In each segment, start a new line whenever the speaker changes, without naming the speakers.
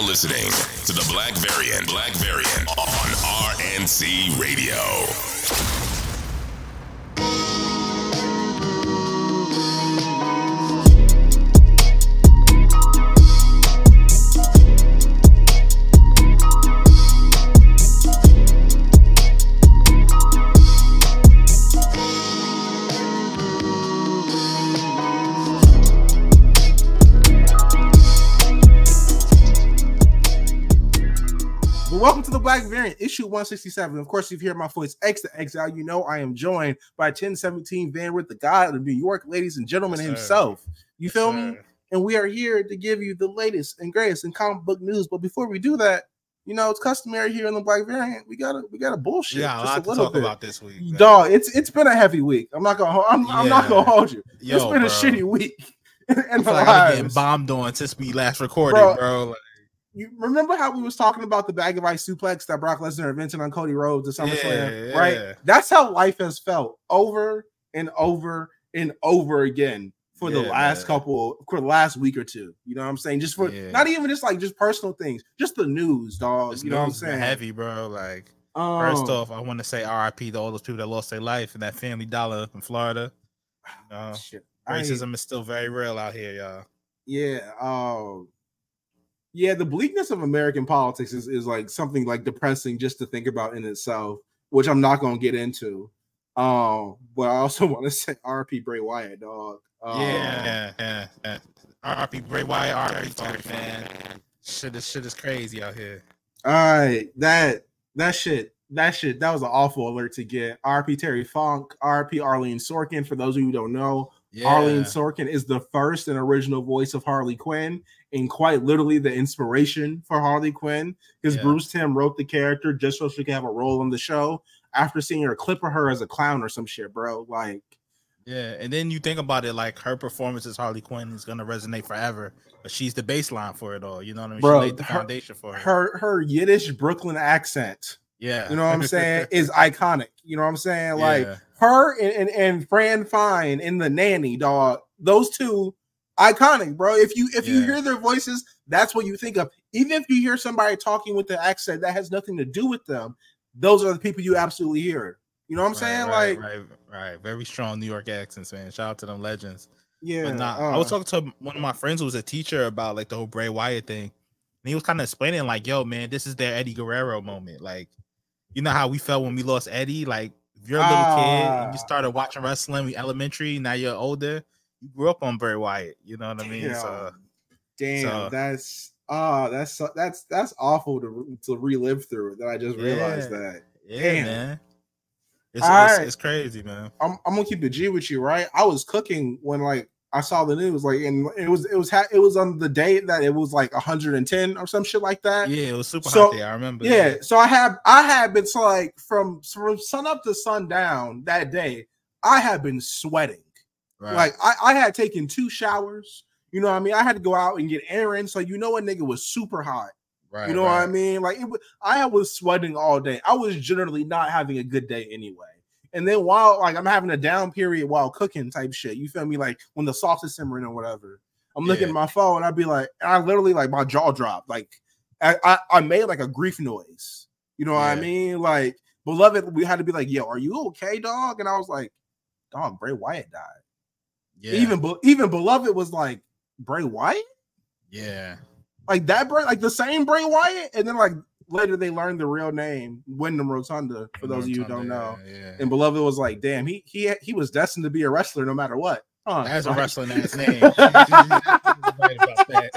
now listening to the Black Variant. Black Variant on RNC Radio.
Black Variant, issue 167. Of course, if you hear my voice X to Exile, you know I am joined by 1017 Van with the God of New York, ladies and gentlemen,
Yes, sir.
himself. You
Yes,
feel me?
sir.
And we are here to give you the latest and greatest in comic book news. But before we do that, you know, it's customary here in the Black Variant. We gotta we gotta bullshit.
We got a
just
lot to
little
talk
bit.
about this week. man.
Dog, it's it's been a heavy week. I'm not gonna I'm, I'm not gonna hold you. It's been a shitty week. and
I feel like I'm getting bombed on since we last recorded,
Bro,
bro. Like,
you remember how we was talking about the bag of ice suplex that Brock Lesnar invented on Cody Rhodes at SummerSlam,
Yeah,
right?
yeah.
That's how life has felt over and over and over again for the last
man.
couple for the last week or two. You know what I'm saying? Just for
Yeah.
not even just like just personal things, just the news, dog.
this
you know what I'm saying?
Heavy, bro. Like,
Um,
first off, I want to say RIP to all those people that lost their life in that Family Dollar in Florida. You know, racism is still very real out here, y'all.
yeah um yeah the bleakness of american politics is, is like something like depressing just to think about in itself which i'm not going to get into um but i also want to say rp bray wyatt dog um,
yeah, yeah, yeah. RIP Bray Wyatt, RIP Tony, man. Shit is shit is crazy out here.
all right that that shit that shit that was an awful alert to get rp terry funk rp arlene sorkin for those of you who don't know
Yeah.
Arlene Sorkin is the first and original voice of Harley Quinn, and quite literally the inspiration for Harley Quinn. Because
Yeah.
Bruce Timm wrote the character just so she could have a role in the show. After seeing her clip of her as a clown or some shit, bro. Like,
Yeah, and then you think about it, like her performance as Harley Quinn is gonna resonate forever, but she's the baseline for it all. You know what I mean?
Bro,
she laid the
her-
foundation for it.
her her Yiddish Brooklyn accent,
yeah,
you know what I'm saying, is iconic. You know what I'm saying? Like
Yeah.
her and, and, and Fran Fine in the nanny, dog. Those two iconic, bro. If you if you hear their voices, that's what you think of. Even if you hear somebody talking with the accent that has nothing to do with them, those are the people you absolutely hear. You know what I'm
Right,
saying?
right,
like,
right, right, very strong New York accents, man. Shout out to them legends.
yeah.
But nah,
uh,
I was talking to one of my friends who was a teacher about like the whole Bray Wyatt thing, and he was kind of explaining like, "Yo, man, this is their Eddie Guerrero moment. Like, you know how we felt when we lost Eddie. Like, if you're a little kid and
Ah.
you started watching wrestling we elementary, now you're older, you grew up on Bray Wyatt. You know what I mean? So,
damn,
so-
that's ah, that's so- that's that's awful to to relive through. That I just realized that.
yeah,
Damn.
man. It's, it's,
right.
it's crazy, man.
I'm, I'm gonna keep the G with you, right? I was cooking when like I saw the news, like, and it was it was ha- it was on the day that it was like 110 or some shit like that.
Yeah, it was super
So,
hot there. I remember.
Yeah, so I have I have been so like from from sun up to sundown that day. I have been sweating.
Right.
Like I, I had taken two showers. You know what I mean? I had to go out and get errands. So you know a nigga was super hot.
right,
You know what I mean? Like it, I was sweating all day. I was generally not having a good day anyway. And then while like I'm having a down period while cooking type shit, you feel me? Like when the sauce is simmering or whatever, I'm looking at my phone. I'd be like, and I literally like my jaw dropped. Like I, I, I made like a grief noise. You know what I mean? Like beloved, we had to be like, yo, are you okay, dog? And I was like, dog, Bray Wyatt died.
Yeah,
Even even beloved was like Bray Wyatt
yeah,
like that Bray, like the same Bray Wyatt, and then like later they learned the real name, Wyndham Rotunda. For those of you who don't know,
yeah,
and Beloved was like, damn, he he he was destined to be a wrestler no matter what. Huh?
That's a wrestling ass name. She's right that.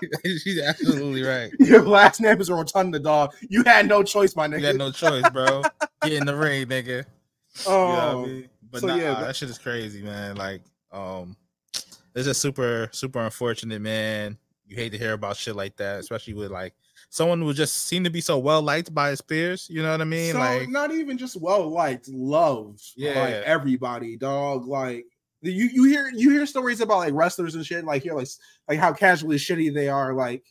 She's absolutely right.
Your last name is Rotunda, dog. You had no choice, my nigga.
You got no choice, bro. Get in the ring, nigga. You know oh. What I mean? But
so
nah,
yeah,
that,
that-
shit is crazy, man. Like, um, it's just super, super unfortunate, man. You hate to hear about shit like that, especially with like someone who just seemed to be so well liked by his peers. You know what I mean?
so
like,
not even just well liked, loved.
Yeah.
like everybody, dog. Like you you hear you hear stories about like wrestlers and shit, like here like like how casually shitty they are. Like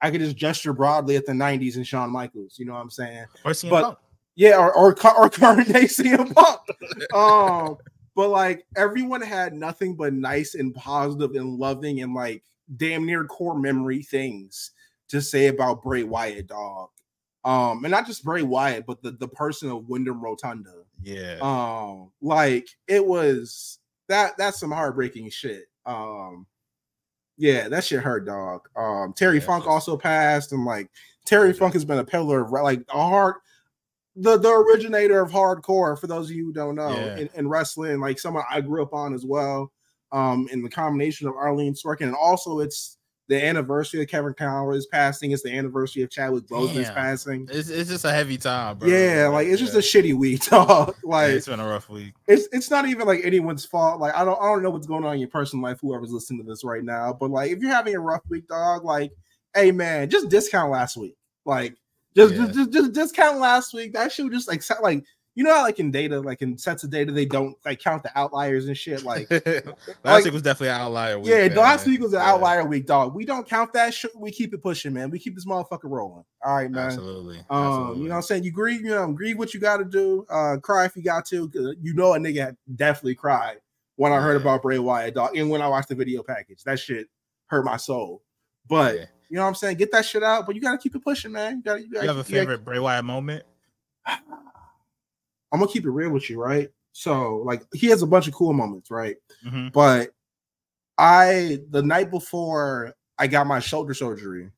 I could just gesture broadly at the '90s and Shawn Michaels. You know what I'm saying?
or CM
but-
Punk.
Yeah, or or, or current day CM Punk. um, but like everyone had nothing but nice and positive and loving and like damn near core memory things to say about Bray Wyatt, dog. Um, and not just Bray Wyatt, but the the person of Wyndham Rotunda.
Yeah.
Um, like it was that that's some heartbreaking shit. Um, yeah, that shit hurt, dog. Um, Terry
Yeah,
Funk also passed, and like Terry Funk has been a pillar of like a hard the the originator of hardcore for those of you who don't know
Yeah.
in, in wrestling, like someone I grew up on as well. Um, in the combination of Arlene Sorkin, and also it's the anniversary of Kevin Conroy's passing. It's the anniversary of Chadwick Boseman's passing.
It's, it's just a heavy time, bro.
Yeah, like it's just a shitty week, dog.
Yeah,
Like
it's been a rough week.
it's it's not even like anyone's fault. Like I don't I don't know what's going on in your personal life, whoever's listening to this right now. But like if you're having a rough week, dog, like, hey man, just discount last week. Like just
Yeah.
just, just just discount last week. That shit just like set like you know how like in data, like in sets of data, they don't like count the outliers and shit. Like
last
like-
week was definitely an outlier week.
yeah, the last week was an
Yeah,
outlier week, dog. We don't count that shit. We keep it pushing, man. We keep this motherfucker rolling. All right, man.
Absolutely.
Um,
absolutely.
you know what I'm saying? You grieve, you know, grieve what you got to do. Uh, cry if you got to. You know, a nigga had definitely cried when I heard
Yeah.
about Bray Wyatt, dog, and when I watched the video package. That shit hurt my soul. But
Yeah.
You know what I'm saying? Get that shit out, but you got to keep it pushing, man. You got to. You,
you
gotta,
have a
you gotta-
favorite Bray Wyatt moment?
I'm gonna keep it real with you, right? So, like, he has a bunch of cool moments, right?
Mhm.
But I, the night before I got my shoulder surgery,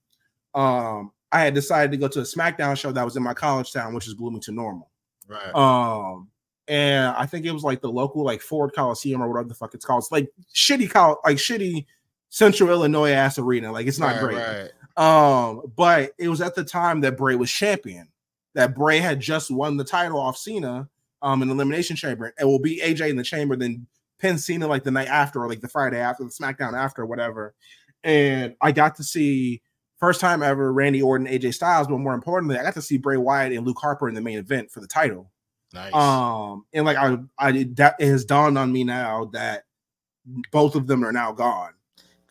um, I had decided to go to a SmackDown show that was in my college town, which is Bloomington Normal.
Right.
Um, and I think it was like the local like Ford Coliseum or whatever the fuck it's called. It's like shitty col like shitty Central Illinois ass arena. Like it's not
right,
great.
Right.
Um, but it was at the time that Bray was champion. That Bray had just won the title off Cena um in Elimination Chamber. It will be AJ in the chamber, then pin Cena like the night after, or like the Friday after, the SmackDown after, whatever. And I got to see first time ever Randy Orton, AJ Styles, but more importantly, I got to see Bray Wyatt and Luke Harper in the main event for the title.
Nice.
Um, and like I, I that it has dawned on me now that both of them are now gone.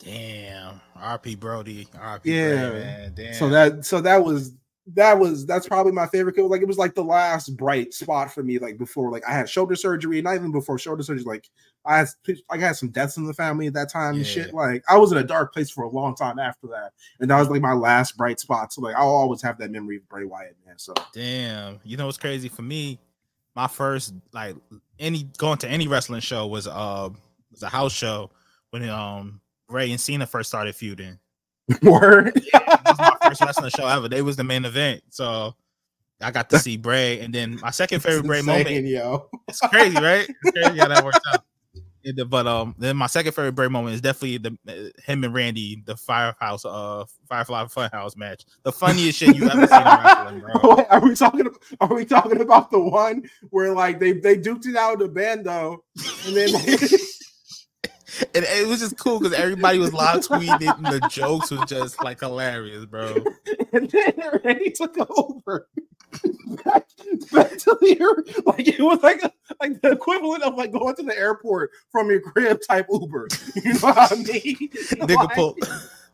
Damn. RP Brodie. RP
Yeah.
Bray, man. Damn.
So that, so that was that was that's probably my favorite. It was like it was like the last bright spot for me. Like before, like I had shoulder surgery, not even before shoulder surgery. Like I had, I had some deaths in the family at that time and shit. Like I was in a dark place for a long time after that, and that was like my last bright spot. So like I'll always have that memory of Bray Wyatt, man. So
Damn. You know what's crazy for me? My first like any going to any wrestling show was uh was a house show when um Bray and Cena first started feuding.
word.
It was my first wrestling show ever. They was the main event. So I got to see Bray. And then my second favorite Bray
Insane,
moment.
yo.
It's crazy, right? It's crazy how that worked out. But um, then my second favorite Bray moment is definitely the uh, him and Randy, the Firehouse, uh, Firefly Funhouse match. The funniest shit you ever seen in wrestling, bro.
Wait, are we talking? About, Are we talking about the one where like they they duped it out of the bando, and then
And it was just cool because everybody was live tweeting it, and the jokes was just like hilarious, bro.
and then Randy took over back, back to the air, like it was like a, like the equivalent of like going to the airport from your crib type Uber. You know what I mean?
Nigga
Like,
pull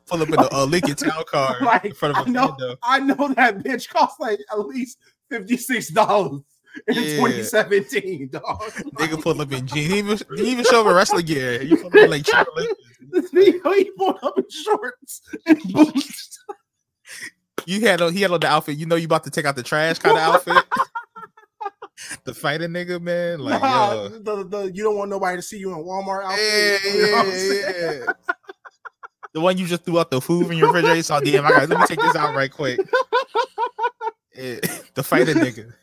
pull up in the uh, Lincoln Town car
Like,
in front of
I
a
know-
window.
I know that bitch cost like at least fifty six dollars in
Yeah.
2017, dog.
Nigga pulled up in jeans. He even, he even showed up in wrestling gear. You pulled up in, like Chuck Linkers.
This nigga, he pulled up in shorts and boots.
You had on he had on the outfit. You know you about to take out the trash kind of outfit. the fighting nigga, man. Like
nah,
yo.
the, the you don't want nobody to see you in Walmart
Yeah,
outfit. you know
yeah, yeah. The one you just threw out the food in your refrigerator. So damn, I got let me take this out right quick. Yeah, the fighting nigga.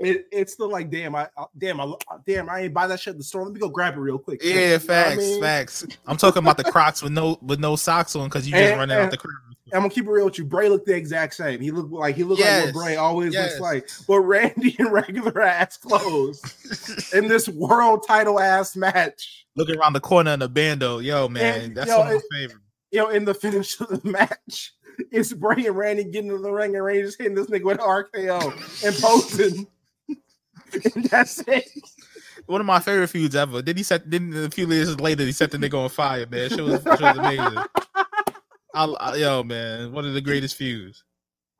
It, it's the like, damn, I I- damn, I damn, I ain't buy that shit at the store. Let me go grab it real quick. You know
Yeah,
I
facts,
mean?
facts. I'm talking about the Crocs with no with no socks on because you just
And-
running out the crib.
I'm gonna keep it real with you. Bray looked the exact same. He looked like he looked
Yes,
like what Bray always
yes.
looks like. But Randy in regular ass clothes in this world title ass match.
Looking around the corner in the bando, yo man,
And,
that's
yo,
one of my
it-
favorite.
Know, in the finish of the match, it's Bray and Randy getting into the ring and Randy just hitting this nigga with an RKO and posting. that's it.
One of my favorite feuds ever. Then he set. Then a few years later, he set the nigga on fire. Man, shit was, shit was amazing. I, I- yo man, one of the greatest feuds.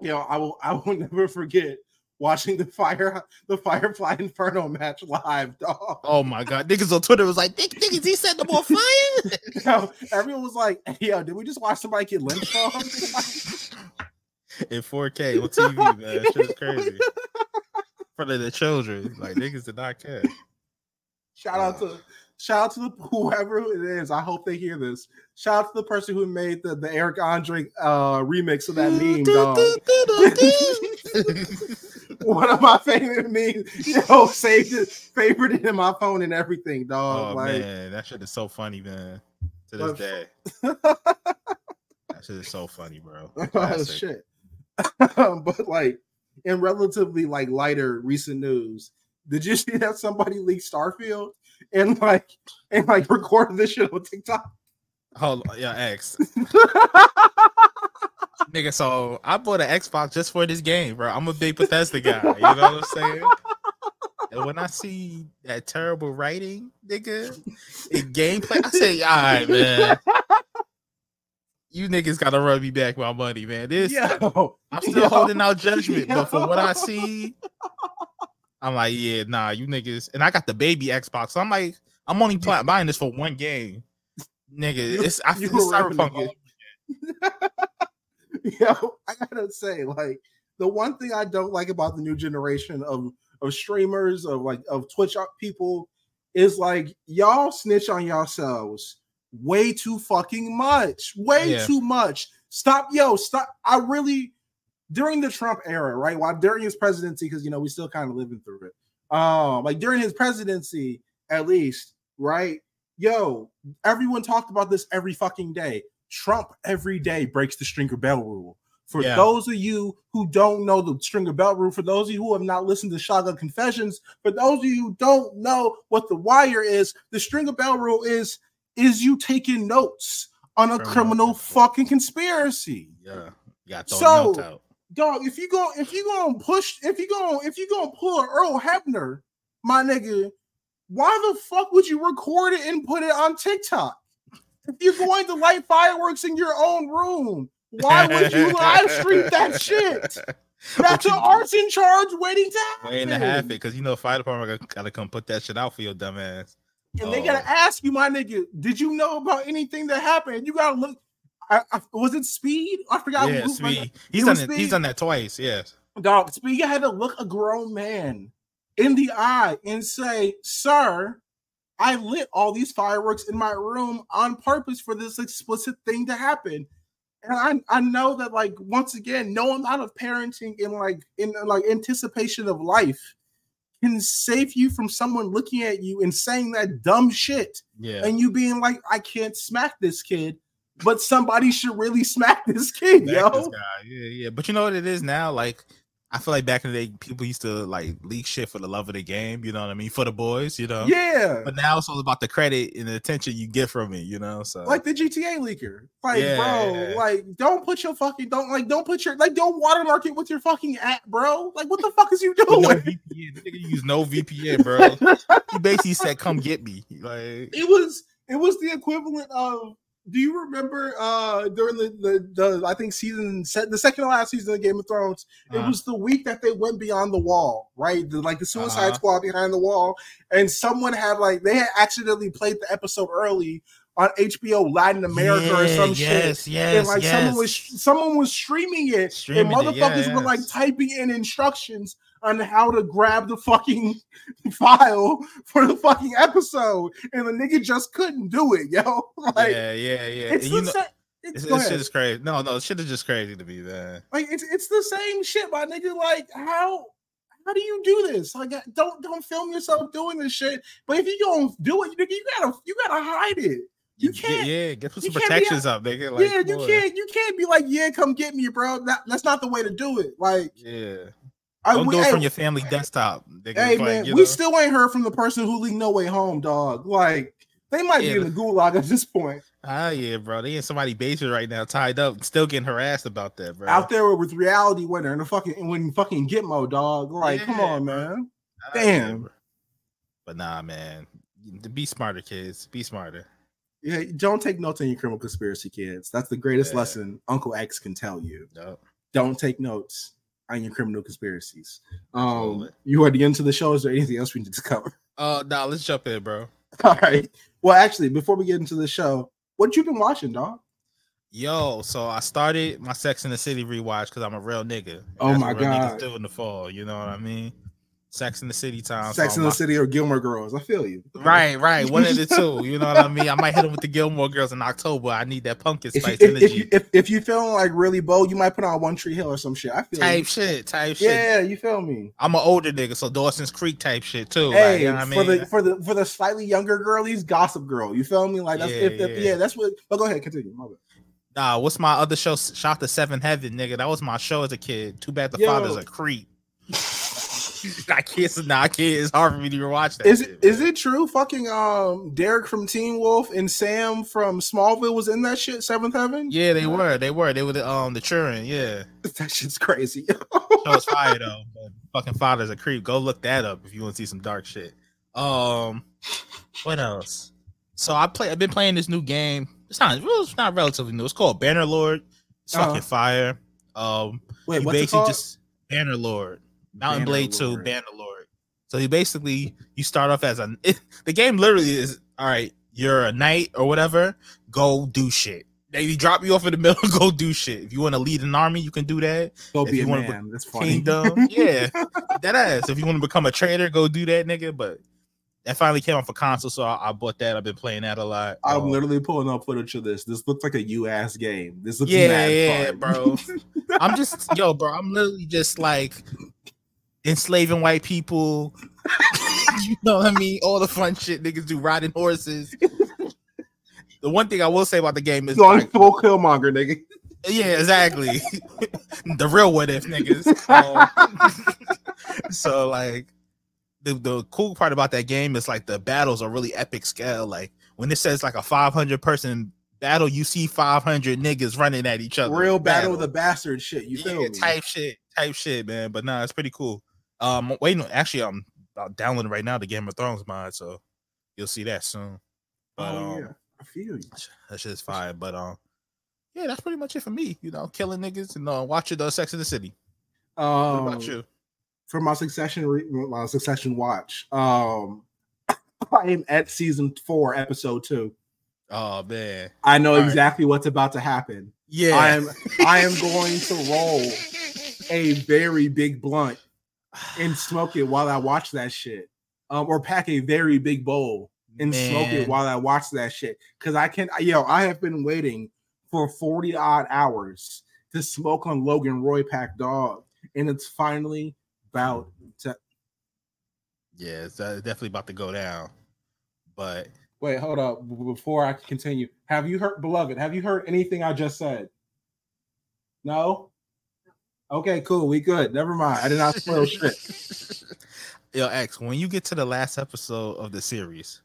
You know, I will I will never forget watching the fire the Firefly Inferno match live, dog.
Oh my god, niggas on Twitter was like, "Nigg- niggas, he set them on fire.
Yo, everyone was like, "Yo, did we just watch somebody get lynched?"
in 4K on TV, man. Shit is crazy. Front of the children, like niggas did not care.
Shout out to shout out to the, whoever it is. I hope they hear this. Shout out to the person who made the, the Eric Andre uh, remix of that meme, dog. One of my favorite memes. Yo, saved it, favorite it in my phone and everything, dog.
oh
like,
man, that shit is so funny, man. To this day, that shit is so funny, bro.
oh shit. but like in relatively like lighter recent news, did you see that somebody leaked Starfield and like and like recorded this shit on TikTok?
Hold on, yeah, X. Nigga, so I bought an Xbox just for this game, bro. I'm a big Bethesda guy. You know what I'm saying? And when I see that terrible writing, nigga, in gameplay, I say, all right, man. You niggas gotta run me back my money, man. This
Yo,
I'm still
yo,
holding out judgment, but for what I see, I'm like, yeah, nah, you niggas. And I got the baby Xbox, so I'm like, I'm only pl- buying this for one game, nigga.
You-
it's I feel cyberpunk.
Yo, I gotta say, like the one thing I don't like about the new generation of of streamers of like of Twitch uh, people is like y'all snitch on yourselves way too fucking much, way
Yeah.
too much. Stop, yo, stop. I really during the Trump era, right? While during his presidency, because you know we still kind of living through it. Um, like during his presidency, at least, right? Yo, everyone talked about this every fucking day. Trump every day breaks the stringer bell rule. For
Yeah.
those of you who don't know the stringer bell rule, for those of you who have not listened to Shotgun Confessions, for those of you who don't know what the wire is, the stringer bell rule is is you taking notes on a
Criminal
criminal fucking conspiracy
Yeah, got
So-
the notes out.
dog, if you go, if you gonna push, if you gonna, if you gonna pull Earl Hebner, my nigga, why the fuck would you record it and put it on TikTok? If you're going to light fireworks in your own room, why would you live stream that shit? That's an arson charge waiting to happen.
Waiting to it because you know fire department gotta come put that shit out for your dumb ass.
And they
Oh.
gotta ask you, my nigga, did you know about anything that happened? You gotta look. I, I, was it Speed? I forgot.
yeah,
who-
Speed. He's done it. He's done that twice. Yes.
Dog, Speed had to look a grown man in the eye and say, Sir, I lit all these fireworks in my room on purpose for this explicit thing to happen. And I, I know that, like, once again, no amount of parenting in like in like anticipation of life can save you from someone looking at you and saying that dumb shit
Yeah.
and you being like, I can't smack this kid, but somebody should really smack this kid,
Back
yo.
this guy. Yeah, yeah. But you know what it is now? Like, I feel like back in the day, people used to like leak shit for the love of the game. You know what I mean? For the boys, you know.
Yeah.
But now it's all about the credit and the attention you get from it. You know. So
like the GTA leaker. Like,
Yeah,
bro, like don't put your fucking don't like don't put your like don't watermark it with your fucking app, bro. Like, what the fuck is you
With no
doing?
VPN. Nigga use no VPN, bro. he basically said, "Come get me." Like,
it was it was the equivalent of do you remember uh during the the, the I think season set the second to last season of Game of Thrones, it
uh,
was the week that they went beyond the wall, right? The, like the Suicide
Uh-huh.
Squad behind the wall, and someone had like they had accidentally played the episode early on HBO Latin America or
yeah,
some shit.
yes, Yes,
and like
yes.
someone was someone was streaming it,
Streaming
and
it, yeah,
motherfuckers were like typing in instructions on how to grab the fucking file for the fucking episode, and the nigga just couldn't do it, yo. Like
yeah, yeah, yeah.
it's
And
the
know,
sa- it's,
this shit is crazy. No, no, shit is just crazy to me, man.
like it's it's the same shit, my nigga. Like how how do you do this? Like don't don't film yourself doing this shit. But if you don't do it, nigga, you gotta you gotta hide it. You can't-
yeah, get put some protections up, nigga. Like,
yeah, you
boy.
can't you can't be like, yeah, come get me, bro. That, that's not the way to do it. Like
Yeah,
I,
don't
we,
do it from your family desktop. Nigga.
Hey
Like,
man, we
know?
still ain't heard from the person who leaked No Way Home, dog. Like they might
Yeah.
be in the gulag at this point.
Ah, yeah, bro. They in somebody basement right now, tied up, still getting harassed about that, bro.
Out there with reality winner and the fucking when fucking Gitmo, dog. Like, come on, man.
Ah,
damn.
bro. But nah, man. Be smarter, kids. Be smarter.
Yeah, don't take notes on your criminal conspiracy, kids. That's the greatest
Yeah.
lesson Uncle X can tell you.
Yup.
Don't take notes on your criminal conspiracies. Um, you want to get into the show? Is there anything else we need to cover?
Uh, nah, let's jump in, bro.
All right. Well, actually, before we get into the show, what you been watching, dog?
Yo, so I started my Sex in the City rewatch because I'm a real nigga.
Oh my God.
do in the fall. You know what I mean? Sex in the City time.
Sex
so
in the City or Gilmore Girls? I feel you.
Right, right. One of the two. You know what I mean? I might hit him with the Gilmore Girls in October. I need that pumpkin
If you, if,
energy.
if, you, if, if you feeling like really bold, you might put on One Tree Hill or some shit. I feel
type
you.
shit, type shit.
Yeah, you feel me?
I'm an older nigga, so Dawson's Creek type shit too. like,
Hey,
you know what I
for
mean?
the for the for the slightly younger girlies, Gossip Girl. You feel me? Like that's
Yeah,
if, if,
yeah.
yeah, that's what. But go ahead, continue. My bad.
Nah, what's my other show? Shot to Seven Heaven, nigga. That was my show as a kid. Too bad the
Yo.
father's a creep. I can't. Nah, I can't. It's hard for me to even watch that.
Is
shit,
it is it true? Fucking um, Derek from Teen Wolf and Sam from Smallville was in that shit. Seventh Heaven.
Yeah, they were. They were. They were the um the children. Yeah,
that shit's crazy.
show is fire though. But fucking father's a creep. Go look that up if you want to see some dark shit. Um, what else? So I play. I've been playing this new game. It's not. It's not relatively new. It's called Banner Lord. It's
Uh-huh.
fucking fire. Um,
Wait,
you
what's it
basically
called?
just Banner Lord, Mountain
Banner
Blade Two,
Lord.
Banner Lord. So you basically you start off as a the game literally is all right. You're a knight or whatever. Go do shit. They drop you off in the middle. Go do shit. If you want to lead an army, you can do that.
Go
if
be
you
a man. That's funny.
Kingdom, yeah, that ass. If you want to become a trader, go do that, nigga. But that finally came off a console, so I, I bought that. I've been playing that a lot.
I'm
Um,
literally pulling up footage of this. This looks like a U ass game. This looks
Yeah,
mad
yeah,
fun.
bro. I'm just yo, bro. I'm literally just like enslaving white people. you know what I mean? All the fun shit niggas do, riding horses. The one thing I will say about the game is, like,
full Killmonger, nigga.
yeah, exactly. the real what if niggas. Um, so like, the the cool part about that game is like the battles are really epic scale. Like when it says like a 500 person battle, you see 500 niggas running at each other.
Real battle of the bastard shit. You feel
yeah,
me?
type shit, type shit, man. But nah, it's pretty cool. Um, waiting. Actually, I'm downloading right now the Game of Thrones mod, so you'll see that soon. But
oh,
um,
yeah. I feel you.
that shit's fire. But um, yeah, that's pretty much it for me. You know, killing niggas and uh, watching the Sex in the City. What
Um,
about you?
for my succession re- my succession watch. Um, I am at season four, episode two.
Oh man,
I know
All right.
exactly what's about to happen.
yeah.
I am I am going to roll a very big blunt and smoke it while I watch that shit. Um, or pack a very big bowl and smoke it while I watch that shit. Cause I can yo, I have been waiting for 40 odd hours to smoke on Logan Roy Pack Dog, and it's finally about to
Yeah, it's uh, definitely about to go down. But
wait, hold up before I continue. Have you heard beloved? Have you heard anything I just said? No? Okay, cool. We good. Never mind. I did not spoil shit.
Yo, X, when you get to the last episode of the series,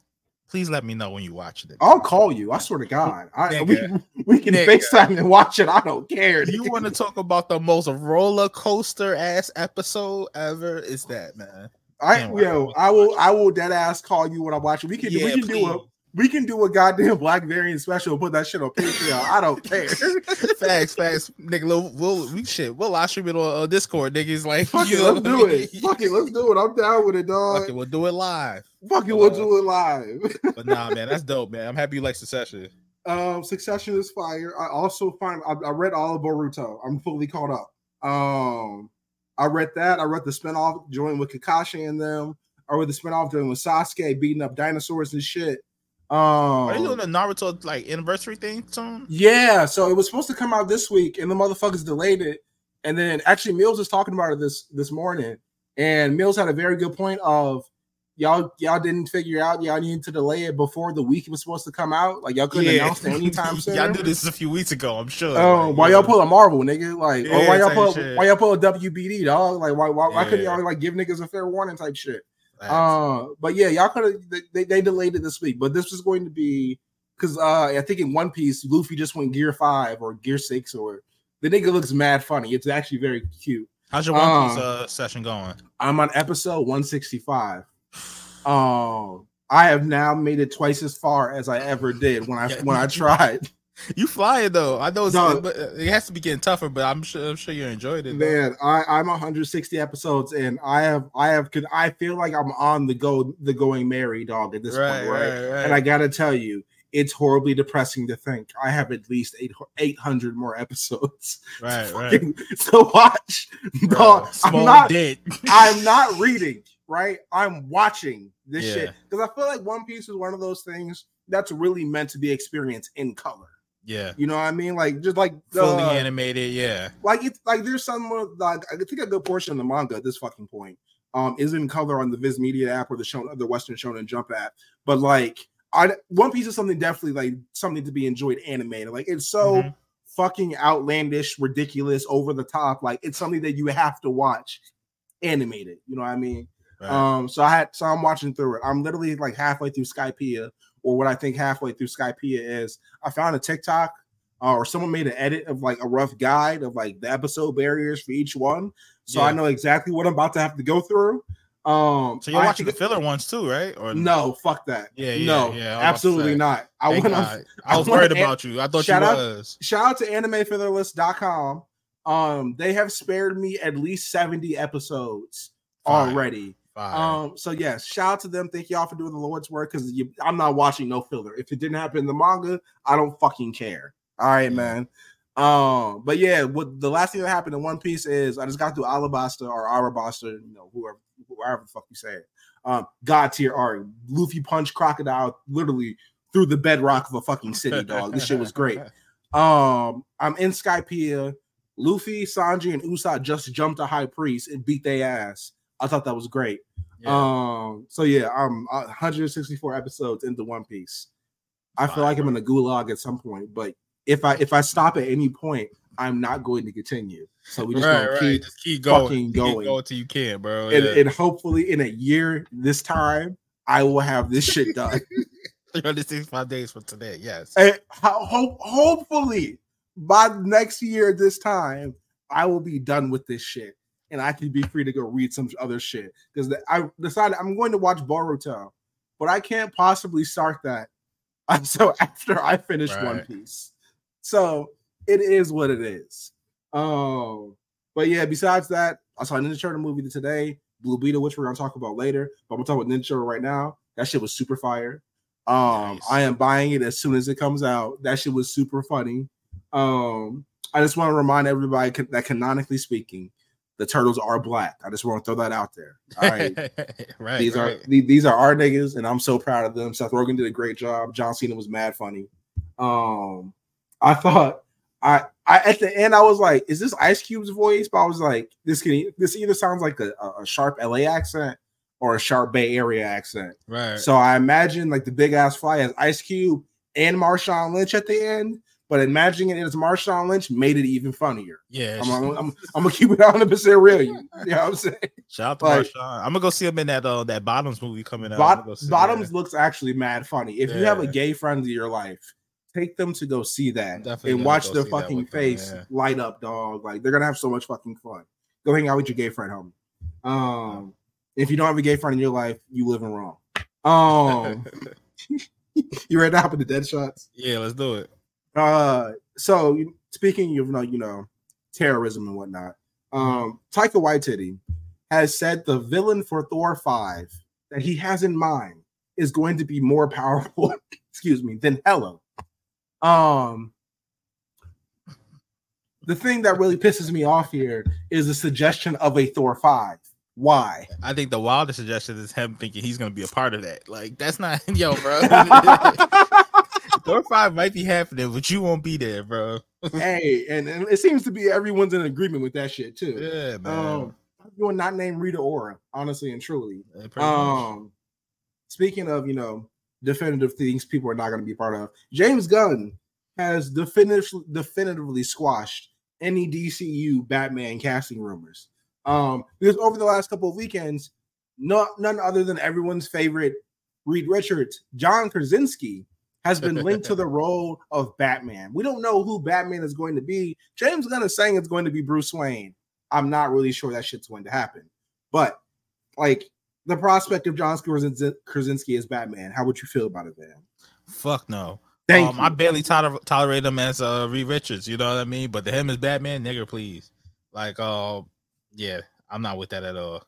please let me know when you watch it.
I'll call you. I swear to God. I, we, we can
Nigga.
FaceTime and watch it. I don't care.
you want to talk about the most roller coaster ass episode ever? Is that man?
I
Damn,
yo, I will I will dead ass call you when I'm watching. We can do we can do a
please.
We can do a goddamn black variant special and put that shit on Patreon. I don't care.
facts, facts, nigga. We'll, we'll we shit. We'll live stream it on uh, Discord, niggas. Like,
Fuck
you
it,
know
let's do it. Fuck it, let's do it. I'm down with it, dog.
Fuck it, we'll do it live.
Fuck it, we'll
Uh,
do it live.
But nah, man, that's dope, man. I'm happy you like Succession.
Um, Succession is fire. I also find I, I read all of Boruto. I'm fully caught up. Um, I read that. I read the spinoff joint with Kakashi and them. I read the spinoff joint with Sasuke beating up dinosaurs and shit. Um,
Are you doing the Naruto like anniversary thing soon?
yeah, so it was supposed to come out this week, and the motherfuckers delayed it. And then actually, Mills was talking about it this this morning, and Mills had a very good point of y'all y'all didn't figure out y'all needed to delay it before the week it was supposed to come out. Like y'all couldn't announce it anytime soon.
Y'all knew this a few weeks ago, I'm sure.
Oh,
Like,
why y'all pull a Marvel, nigga? Like, or
Yeah,
why y'all pull
shit.
why y'all pull a WBD, dog? Like, why why, why couldn't y'all like give niggas a fair warning type shit? Uh, but yeah, y'all could have they, they delayed it this week, but this was going to be because uh I think in One Piece, Luffy just went Gear Five or Gear Six, or the nigga looks mad funny. It's actually very cute.
How's your One Piece
uh,
uh, session going?
I'm on episode 165. Um, I have now made it twice as far as I ever did when I when I tried.
You flying though. I know but it has to be getting tougher, but I'm sure I'm sure you enjoyed it.
Man, I, I'm 160 episodes, and I have I have could I feel like I'm on the go the Going Merry dog at this
Right,
point, right?
right, right.
And I gotta tell you, it's horribly depressing to think I have at least eight 800 more episodes
Right, right.
fucking to watch.
Bro,
I'm not. I'm not reading, right? I'm watching this
Yeah.
shit because I feel like One Piece is one of those things that's really meant to be experienced in color.
Yeah.
You know what I mean? Like just like
Fully
uh,
animated, yeah.
like it's like there's some like I think a good portion of the manga at this fucking point um is in color on the Viz Media app or the show the Western Shonen Jump app. But like I One Piece is something definitely like something to be enjoyed animated. Like it's so
Mhm.
fucking outlandish, ridiculous, over the top. Like it's something that you have to watch animated. You know what I mean?
Right.
Um, so I had so I'm watching through it. I'm literally like halfway through Skypiea, or what I think halfway through Skypiea is. I found a TikTok uh, or someone made an edit of like a rough guide of like the episode barriers for each one. So I know exactly what I'm about to have to go through. Um
so you're
I
watching the filler ones too, right? Or
no, fuck that.
Yeah, yeah,
no,
yeah, I was about to
absolutely not. I
Thank
went on
I was
I
worried
an-
about you. I thought
Shout
you
out-
was.
shout out to animefillerlist.com. Um, they have spared me at least 70 episodes
Fire.
already.
Fire.
Um, so yes, shout out to them. Thank y'all for doing the Lord's work because I'm not watching no filler. If it didn't happen in the manga, I don't fucking care. All right, man. Um, but yeah, what the last thing that happened in One Piece is I just got through Alabasta or Arabasta, you know, whoever, whoever the fuck you say it. Um, God tier art. Luffy punch crocodile literally through the bedrock of a fucking city, dog. This shit was great. Um, I'm in Skypiea. Luffy, Sanji, and Usopp just jumped a high priest and beat their ass. I thought that was great.
Yeah.
Um, so yeah, I'm 164 episodes into One Piece. I feel like I'm in a gulag at some point, but if I if I stop at any point, I'm not going to continue. So we just
right,
gonna
right.
keep
Just keep going.
fucking
Keep
going.
going till you can, bro.
and,
Yeah.
and hopefully in a year this time I will have this shit done.
365 days from today. Yes.
and ho- hopefully by next year this time I will be done with this shit and I can be free to go read some other shit because I decided I'm going to watch Boruto, but I can't possibly start that until after I finish One Piece. So it is what it is. Um, but yeah, besides that, I saw a Ninja Turtle movie today, Blue Beetle, which we're gonna talk about later. But I'm gonna talk about Ninja Turtle right now. That shit was super fire. Um,
Nice.
I am buying it as soon as it comes out. That shit was super funny. Um, I just want to remind everybody that canonically speaking, the turtles are black. I just want to throw that out there. All right.
right.
these
right.
are the- these are our niggas, and I'm so proud of them. Seth Rogen did a great job. John Cena was mad funny. Um, I thought I I at the end I was like, is this Ice Cube's voice? But I was like, this can this either sounds like a, a- a sharp LA accent or a sharp Bay Area accent.
right.
So I imagine like the big ass fly has Ice Cube and Marshawn Lynch at the end. But imagining it as Marshawn Lynch made it even funnier.
yeah.
I'm, I'm, I'm, I'm gonna keep it on 100 percent real. You, you know what I'm saying?
Shout out to
like-
Marshawn. I'm gonna go see him in that uh that Bottoms movie coming out.
Bot-
I'm gonna go see
Bottoms
that.
looks actually mad funny. If you have a gay friend in your life, take them to go see that
Definitely
and watch
go
their fucking
with them,
face
yeah.
light up, dog. Like they're gonna have so much fucking fun. Go hang out with your gay friend, homie. Um, if you don't have a gay friend in your life, you living wrong. Um, you ready to hop into dead shots?
yeah, let's do it.
Uh, so speaking of you know, you know, terrorism and whatnot, um, Taika Waititi has said the villain for Thor five that he has in mind is going to be more powerful, excuse me, than Hela. Um, the thing that really pisses me off here is the suggestion of a Thor five. Why?
I think the wildest suggestion is him thinking he's gonna be a part of that. Like that's not yo, bro. Thor five might be happening, but you won't be there, bro.
hey, and, and it seems to be everyone's in agreement with that shit too.
Yeah, man.
Um, you would not name Rita Ora, honestly and truly.
Yeah.
Um, speaking of, you know, definitive things people are not going to be part of, James Gunn has definitively definitively squashed any DCU Batman casting rumors. Um, because over the last couple of weekends, no, none other than everyone's favorite Reed Richards, John Krasinski, has been linked to the role of Batman. We don't know who Batman is going to be. James Gunn is saying it's going to be Bruce Wayne. I'm not really sure that shit's going to happen. But like the prospect of John Krasinski Krasinski as Batman, how would you feel about it, man?
Fuck no.
Thank
um,
you.
I barely toler- tolerate him as uh Reed Richards. You know what I mean? But to him as Batman, nigga, please. Like, uh, yeah, I'm not with that at all.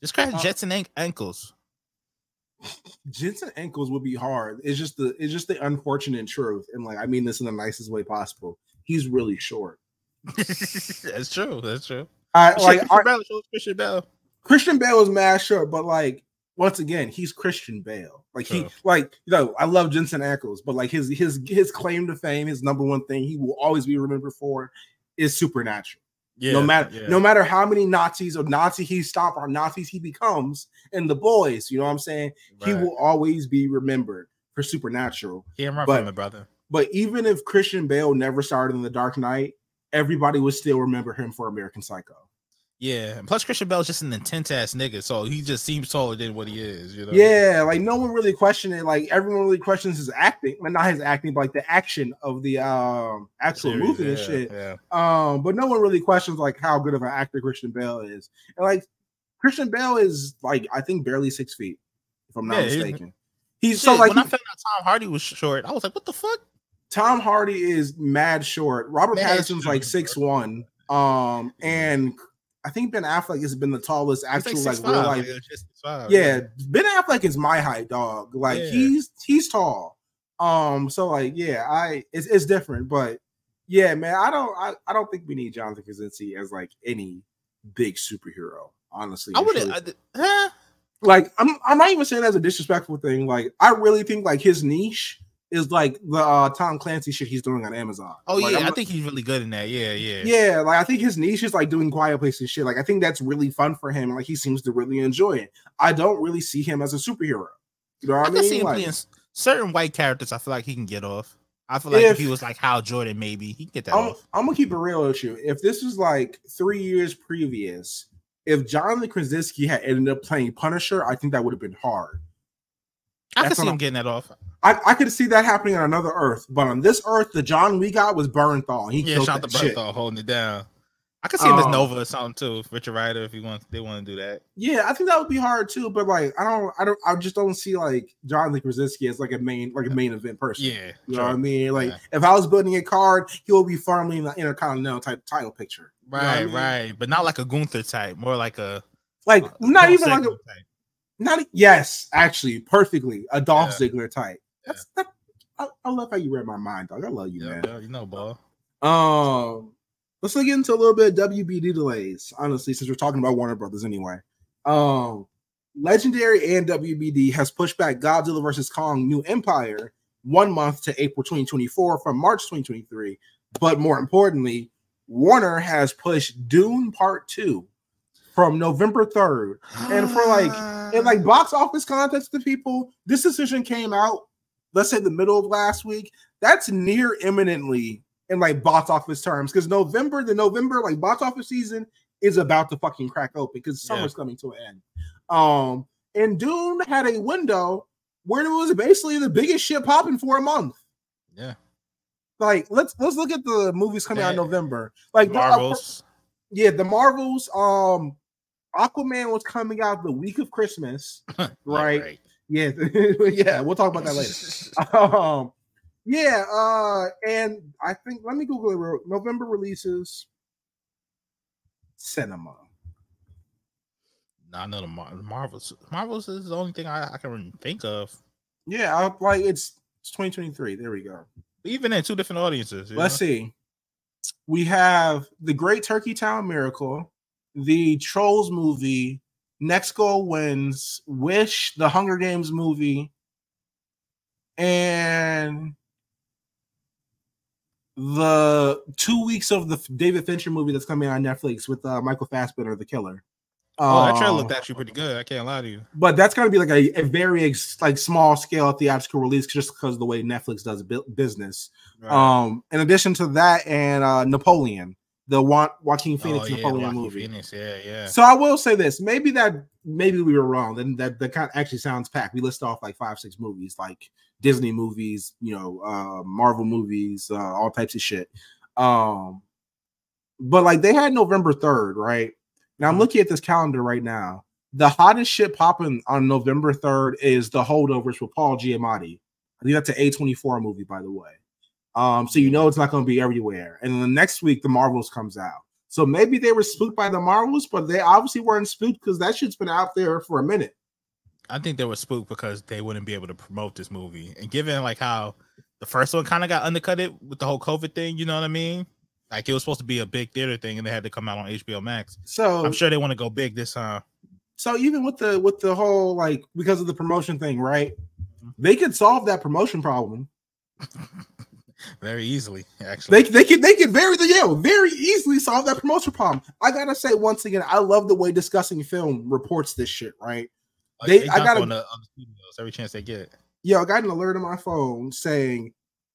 Just crash
Uh,
jets and an- ankles.
Jensen Ackles would be hard. It's just the it's just the unfortunate truth, and like I mean this in the nicest way possible. He's really short.
That's true. That's true.
I like
Christian Bale, Christian Bale.
Christian Bale is mad short, but like once again, he's Christian Bale. Like he
True.
like you know, I love Jensen Ackles, but like his his his claim to fame, his number one thing he will always be remembered for is supernatural.
Yeah,
no matter
yeah.
no matter how many Nazis or Nazi he stop or Nazis he becomes in the boys, you know what I'm saying? He will always be remembered for supernatural.
Can't run
but-
from brother.
But even if Christian Bale never started in the Dark Knight, everybody would still remember him for American Psycho.
Yeah, and plus Christian Bale's just an intense ass nigga, so he just seems taller than what he is. You know?
Yeah, like no one really questioned it. Like everyone really questions his acting, but not his acting, but like the action of the um actual
Series,
movie and
yeah,
shit.
Yeah.
Um, but no one really questions like how good of an actor Christian Bale is. And like Christian Bale is like I think barely six feet, if I'm not
Yeah,
mistaken. He's
Shit,
so like
when I found out Tom Hardy was short, I was like, "What the fuck?"
Tom Hardy is mad short. Robert
Mad
Pattinson's like six one. Um, and I think Ben Affleck has been the tallest
He's
actual
like
like, real
6'5",
life.
6'5",
Yeah, Ben Affleck is my height, dog. Like
Yeah.
he's he's tall. Um, so like yeah, I it's it's different, but yeah, man, I don't I, I don't think we need Jonathan Krasinski as like any big superhero. Honestly,
I would
truly.
have. Huh?
like I'm I'm not even saying that as a disrespectful thing. Like I really think like his niche is like the uh, Tom Clancy shit he's doing on Amazon.
Oh
Like,
yeah,
I'm
I think he's really good in that. Yeah, yeah,
yeah, like I think his niche is like doing quiet places shit. Like I think that's really fun for him. Like he seems to really enjoy it. I don't really see him as a superhero. You know what I,
see
mean?
him
Like,
playing certain white characters. I feel like he can get off. I feel like if,
If-
he was like Hal Jordan, maybe he can get that
I'm,
off.
I'm gonna keep it real with you. If this was like three years previous, if Jonathan Krasinski had ended up playing Punisher, I think that would have been hard.
I can
that's
see him getting that off.
I, I could see that happening on another Earth, but on this Earth, the John we got was Bernthal. He
Yeah,
killed
shot the
that shit.
holding it down. I can see him as
Um,
Nova or something too. Richard Rider, if he wants, they want to do that.
Yeah, I think that would be hard too. But like, I don't, I don't, I just don't see like Jonathan Krasinski as like a main, like a main event person.
Yeah,
You know what I mean? Like,
Yeah.
if I was building a card, he will be firmly in the intercontinental type title picture. You know
right,
mean?
right, but not like a Gunther type, more like a
Like, not
Dolph
even like a,
type.
not e- yes, actually, perfectly a Dolph
Yeah.
Ziggler type. That's that. I, I love how you read my mind, dog. I love you,
Yeah,
man.
yeah, you know, ball.
Um, let's look into a little bit of WBD delays. Honestly, since we're talking about Warner Brothers anyway. Um, Legendary and WBD has pushed back Godzilla vs Kong: New Empire one month to April 2024 from March 2023. But more importantly, Warner has pushed Dune Part Two from November 3rd. And for, like- In like box office context to people, this decision came out, let's say the middle of last week. That's near imminently in like box office terms because November, the November like box office season is about to fucking crack open because
Yeah.
summer's coming to an end. Um, and Dune had a window where it was basically the biggest shit popping for a month.
yeah,
Like let's let's look at the movies coming out in November. Like the-
Marvels.
yeah, the Marvels. Um, Aquaman was coming out the week of Christmas. Right. Yeah, yeah, we'll talk about that later. um, yeah, uh, and I think let me Google it. real- November releases cinema.
I know the Mar- Marvels. Marvels is the only thing I, I can think of.
Yeah, I, like it's, it's 2023. There we go.
Even in two different audiences.
Let's
know?
see. We have the Great Turkey Town Miracle, the Trolls movie, Next Goal Wins, Wish, the Hunger Games movie, and the two weeks of the David Fincher movie that's coming on Netflix with uh, Michael Fassbender, the killer.
Oh, that trailer
Um,
looked actually pretty good. I can't lie to you.
but that's gonna be like a, a very ex- like small scale theatrical release just because of the way Netflix does bu- business.
Right.
Um, in addition to that, and uh, Napoleon, the Wa- Joaquin Phoenix
oh, yeah,
Napoleon
Joaquin
movie.
Phoenix, Yeah, yeah.
So I will say this: maybe that maybe we were wrong. Then that that kind of actually sounds packed. We list off like five, six movies, like Disney movies, you know, uh, Marvel movies, uh, all types of shit. Um, but like they had November third, right? Now I'm
Mhm.
looking at this calendar right now. The hottest shit popping on November third is the holdovers with Paul Giamatti. I think that's an A24 movie, by the way. Um, so you know it's not going to be everywhere. And then the next week, the Marvels comes out. So maybe they were spooked by the Marvels, but they obviously weren't spooked because that shit's been out there for a minute.
I think they were spooked because they wouldn't be able to promote this movie. And given like how the first one kind of got undercutted with the whole COVID thing, you know what I mean? Like it was supposed to be a big theater thing and they had to come out on HBO Max.
So
I'm sure they want to go big this time.
so even with the with the whole like because of the promotion thing, right? They could solve that promotion problem.
Very easily, actually.
They they can they can very yeah very easily solve that promotion problem. I gotta say once again, I love the way DiscussingFilm reports this shit. Right?
Like,
they- I gotta-
on the, on the studios every chance they get.
Yo, I got an alert on my phone saying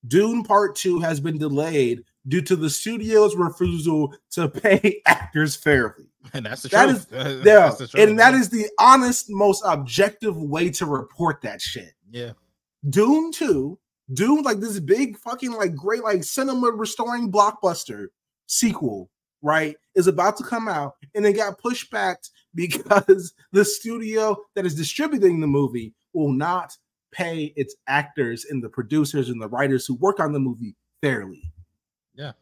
Dune Part Two has been delayed due to the studio's refusal to pay actors fairly.
And that's the
That
truth.
is-
That's
Yeah,
the truth,
and that is the honest, most objective way to report that shit.
yeah.
Dune 2, Dune, like this big fucking like great like cinema restoring blockbuster sequel, right, is about to come out and it got pushed back because the studio that is distributing the movie will not pay its actors and the producers and the writers who work on the movie fairly.
Yeah.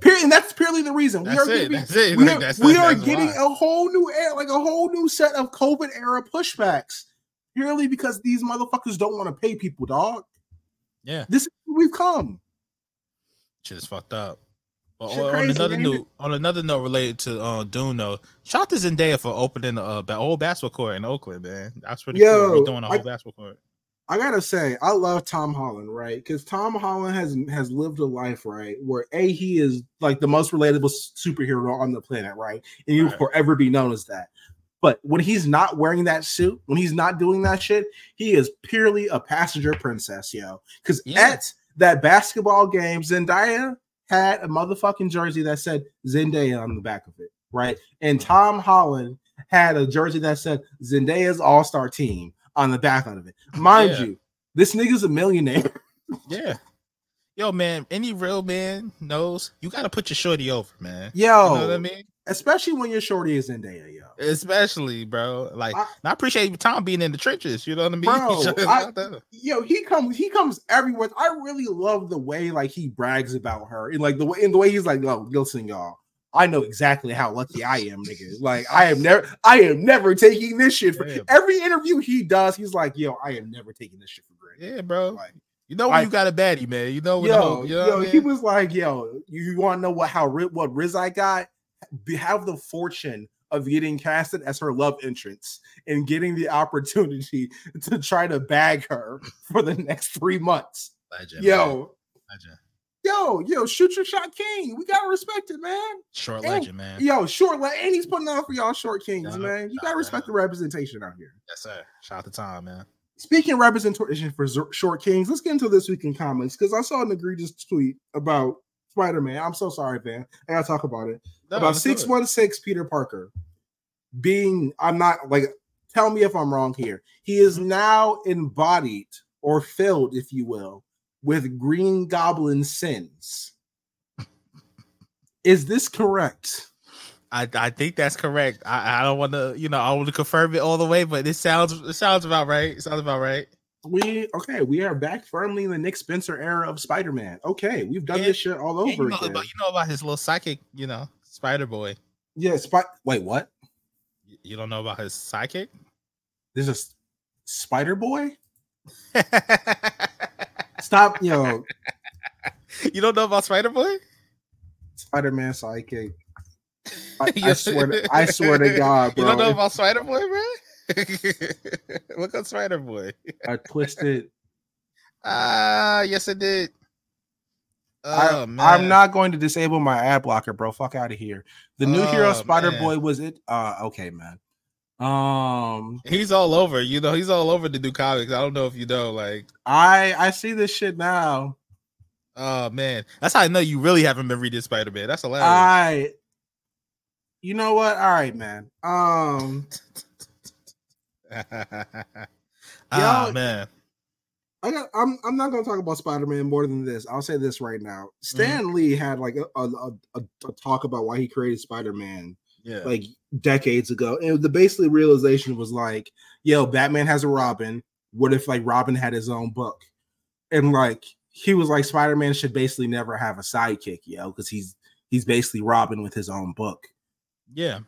Period. And that's purely the reason.
That's
we are
it. it.
we are,
that's-
we are getting
why.
a whole new era, like a whole new set of COVID era pushbacks, purely because these motherfuckers don't want to pay people, dog.
Yeah.
This is where we've come.
Shit is fucked up. But on,
crazy,
another note, on another note related to uh, Dune, though, shout out to Zendaya for opening uh, the old basketball court in Oakland, man. That's pretty
Yo,
cool. Redoing a
I-
whole basketball court.
I gotta say, I love Tom Holland, right? Because Tom Holland has has lived a life, right, where a he is like the most relatable superhero on the planet, right, and he will
Right.
forever be known as that. But when he's not wearing that suit, when he's not doing that shit, he is purely a passenger princess, yo. Because
Yeah.
at that basketball game, Zendaya had a motherfucking jersey that said Zendaya on the back of it, right? And Tom Holland had a jersey that said Zendaya's All Star Team on the back of it. Mind
Yeah.
you, this nigga's a millionaire.
Yeah. Yo, man, any real man knows you got to put your shorty over, man.
Yo,
You know what I mean?
Especially when your shorty is in there, yo.
Especially, bro. Like,
I-
I, appreciate Tom being in the trenches. You know what I mean?
Bro, I- Yo, he comes, he comes everywhere. I really love the way like he brags about her, and like the way in the way he's like, "Oh, listen, y'all, I know exactly how lucky I am, nigga. Like, I am never, I am never taking this shit for
Yeah.
every interview he does. He's like, yo, I am never taking this shit for granted.
yeah, bro.
Like,
You know when
I-
you got a baddie, man. You know when
yo,
whole, you know
yo, he was like, yo, you want to know what how what Riz I got? Have the fortune of getting casted as her love entrance and getting the opportunity to try to bag her for the next three months.
Legend.
Yo,
Legend.
yo, yo, shoot your shot, King. We gotta respect it, man.
Short
And-
legend, man.
Yo, short, like, and he's putting on for y'all short kings,
Yeah,
man. You gotta respect the representation out here.
Yes, sir. Shout out to Tom, man.
Speaking of representation for short kings, let's get into this week in comments because I saw an egregious tweet about Spider Man. I'm so sorry, man. I gotta talk about it.
No,
about
let's do it.
six one six Peter Parker being. I'm not like. Tell me if I'm wrong here. He is
Mm-hmm.
now embodied or filled, if you will, with Green Goblin sins. Is this correct?
I, I think that's correct. I, I don't want to, you know, I want to confirm it all the way, but it sounds it sounds about right. It sounds about right.
We okay. We are back firmly in the Nick Spencer era of Spider Man. Okay, we've done this shit all over
you know
again.
about you know about his little psychic, you know, Spider Boy.
Yeah, Spy. Wait, what?
You- don't know about his psychic?
There's a s- Spider Boy. Stop, yo,
you don't know about Spider Boy?
Spider Man sidekick. I, I swear, to, I swear to God, bro.
You don't know about Spider Boy, bro? Look at Spider Boy.
I twisted.
Ah, yes, it did.
I,
Oh, man.
I'm not going to disable my ad blocker, bro. Fuck out of here. The new hero
Oh,
Spider
man.
Boy was it? Uh, okay, man. Um,
He's all over. You know, he's all over the new comics. I don't know if you know, like,
I I see this shit now.
oh man, that's how I know you really haven't been reading Spider Man. That's hilarious.
I, you know what? All right, man. Um,
oh
Yo,
man,
I got. I'm. I'm not going to talk about Spider Man more than this. I'll say this right now. Mm. Stan Lee had like a a, a, a talk about why he created Spider Man
yeah,
like decades ago, and the basically realization was like, yo, Batman has a Robin, what if like Robin had his own book? And like he was like Spider-Man should basically never have a sidekick, yo, because he's he's basically Robin with his own book.
Yeah.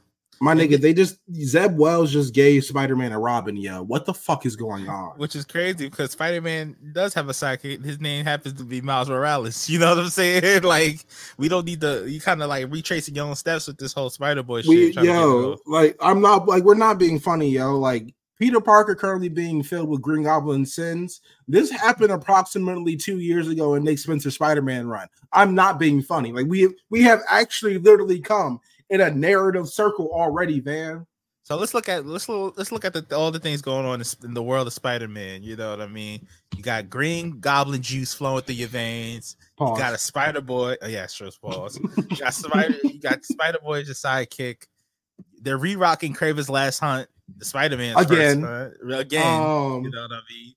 My nigga, they just Zeb Wells just gave Spider-Man a Robin, yo. What the fuck is going on?
Which is crazy because Spider Man does have a sidekick. His name happens to be Miles Morales. You know what I'm saying? Like, we don't need to, you kind of like retracing your own steps with this whole Spider Boy shit. trying to get it
yo, like I'm not like we're not being funny, yo. Like Peter Parker currently being filled with Green Goblin sins. This happened approximately two years ago in Nick Spencer Spider-Man run. I'm not being funny. Like we we have actually literally come in a narrative circle already, man.
So let's look at let's look, let's look at the, all the things going on in, the world of Spider Man. You know what I mean? You got Green Goblin juice flowing through your veins. You got a Spider Boy. Oh yeah, sure. Pause. you got Spider. You got Spider Boy as your sidekick. They're re-rocking Kraven's Last Hunt, the Spider Man
Again.
again.
Um,
you know what I mean?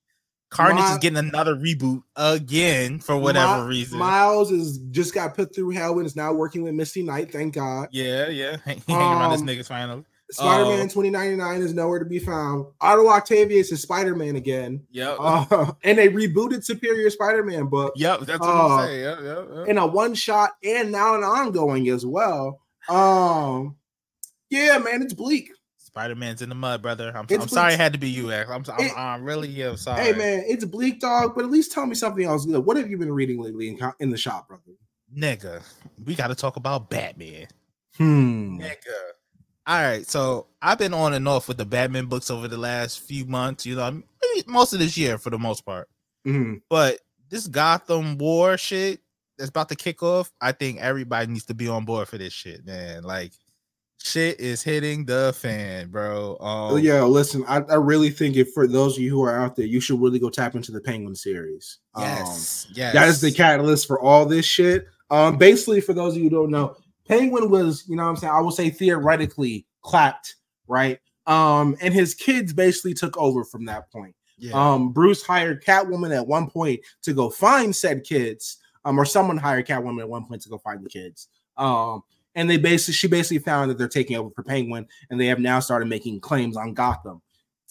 Carnage
my-
is getting another reboot again for whatever
Mi-
reason.
Miles is just got put through hell and is now working with Misty Knight. Thank God.
yeah, yeah. Hang, hanging around this
Um,
niggas finally.
Spider-Man
Oh.
2099 is nowhere to be found. Otto Octavius is Spider-Man again.
Yep.
Uh, and they rebooted Superior Spider-Man book
yep. That's what
uh,
I'm saying. Yep, yep, yep.
in a one shot and now an ongoing as well. Um, yeah, man, it's bleak.
Spider Man's in the mud, brother. I'm, I'm sorry it had to be you, X. I'm, I'm,
It-
I'm really am sorry.
Hey, man, it's bleak, dog. But at least tell me something else good. What have you been reading lately in, in the shop, brother?
nigga, we got to talk about Batman.
Hmm.
Nigga. All right, so I've been on and off with the Batman books over the last few months. You know, maybe most of this year for the most part.
Mhm.
But this Gotham War shit that's about to kick off, I think everybody needs to be on board for this shit, man. Like, shit is hitting the fan, bro. Um,
yeah, listen, I, I really think if for those of you who are out there, you should really go tap into the Penguin series. Um,
Yes, yes.
That is the catalyst for all this shit. Um, basically, for those of you who don't know, Penguin was, you know what I'm saying, I will say theoretically clapped, right? Um, and his kids basically took over from that point.
Yeah.
Um, Bruce hired Catwoman at one point to go find said kids, um, or someone hired Catwoman at one point to go find the kids. Um, and they basically she basically found that they're taking over for Penguin, and they have now started making claims on Gotham.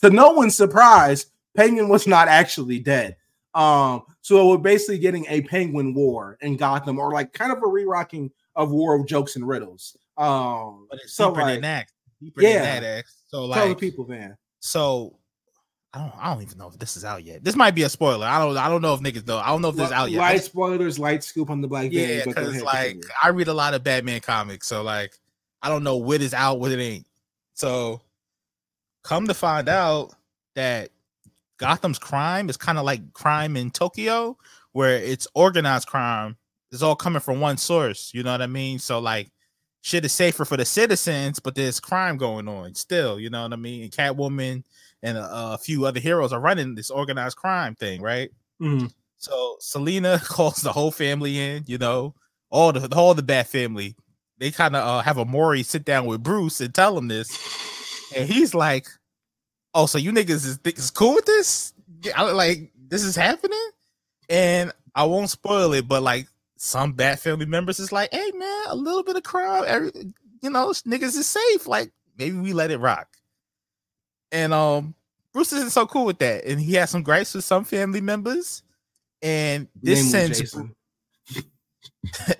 To no one's surprise, Penguin was not actually dead. Um, so we're basically getting a Penguin war in Gotham, or like kind of a re-rocking of War of Jokes and Riddles. Um,
but it's
so
deeper
like,
than that. Deeper
yeah.
than that, X. So
tell the people, man.
so I don't, I don't even know if this is out yet. This might be a spoiler. I don't, I don't know if niggas know. I don't know if this is out yet.
Light spoilers, light scoop on the Black
yeah,
Berry, but go
because like
continue.
I read a lot of Batman comics, so like I don't know what is out, what it ain't. So come to find out that Gotham's crime is kind of like crime in Tokyo, where it's organized crime. It's all coming from one source. You know what I mean? So like shit is safer for the citizens, but there's crime going on still. You know what I mean? And Catwoman and a, a few other heroes are running this organized crime thing, right?
Mhm.
So Selina calls the whole family in, you know, all the all the Bat family. They kind of uh, have a Maury sit down with Bruce and tell him this, and he's like, "Oh, so you niggas is, is cool with this? Yeah, I- like this is happening?" And I won't spoil it, but like some Bat family members is like, "Hey man, a little bit of crime, every you know, niggas is safe. Like maybe we let it rock." And um, Bruce isn't so cool with that, and he has some gripes with some family members. And this
Name
sends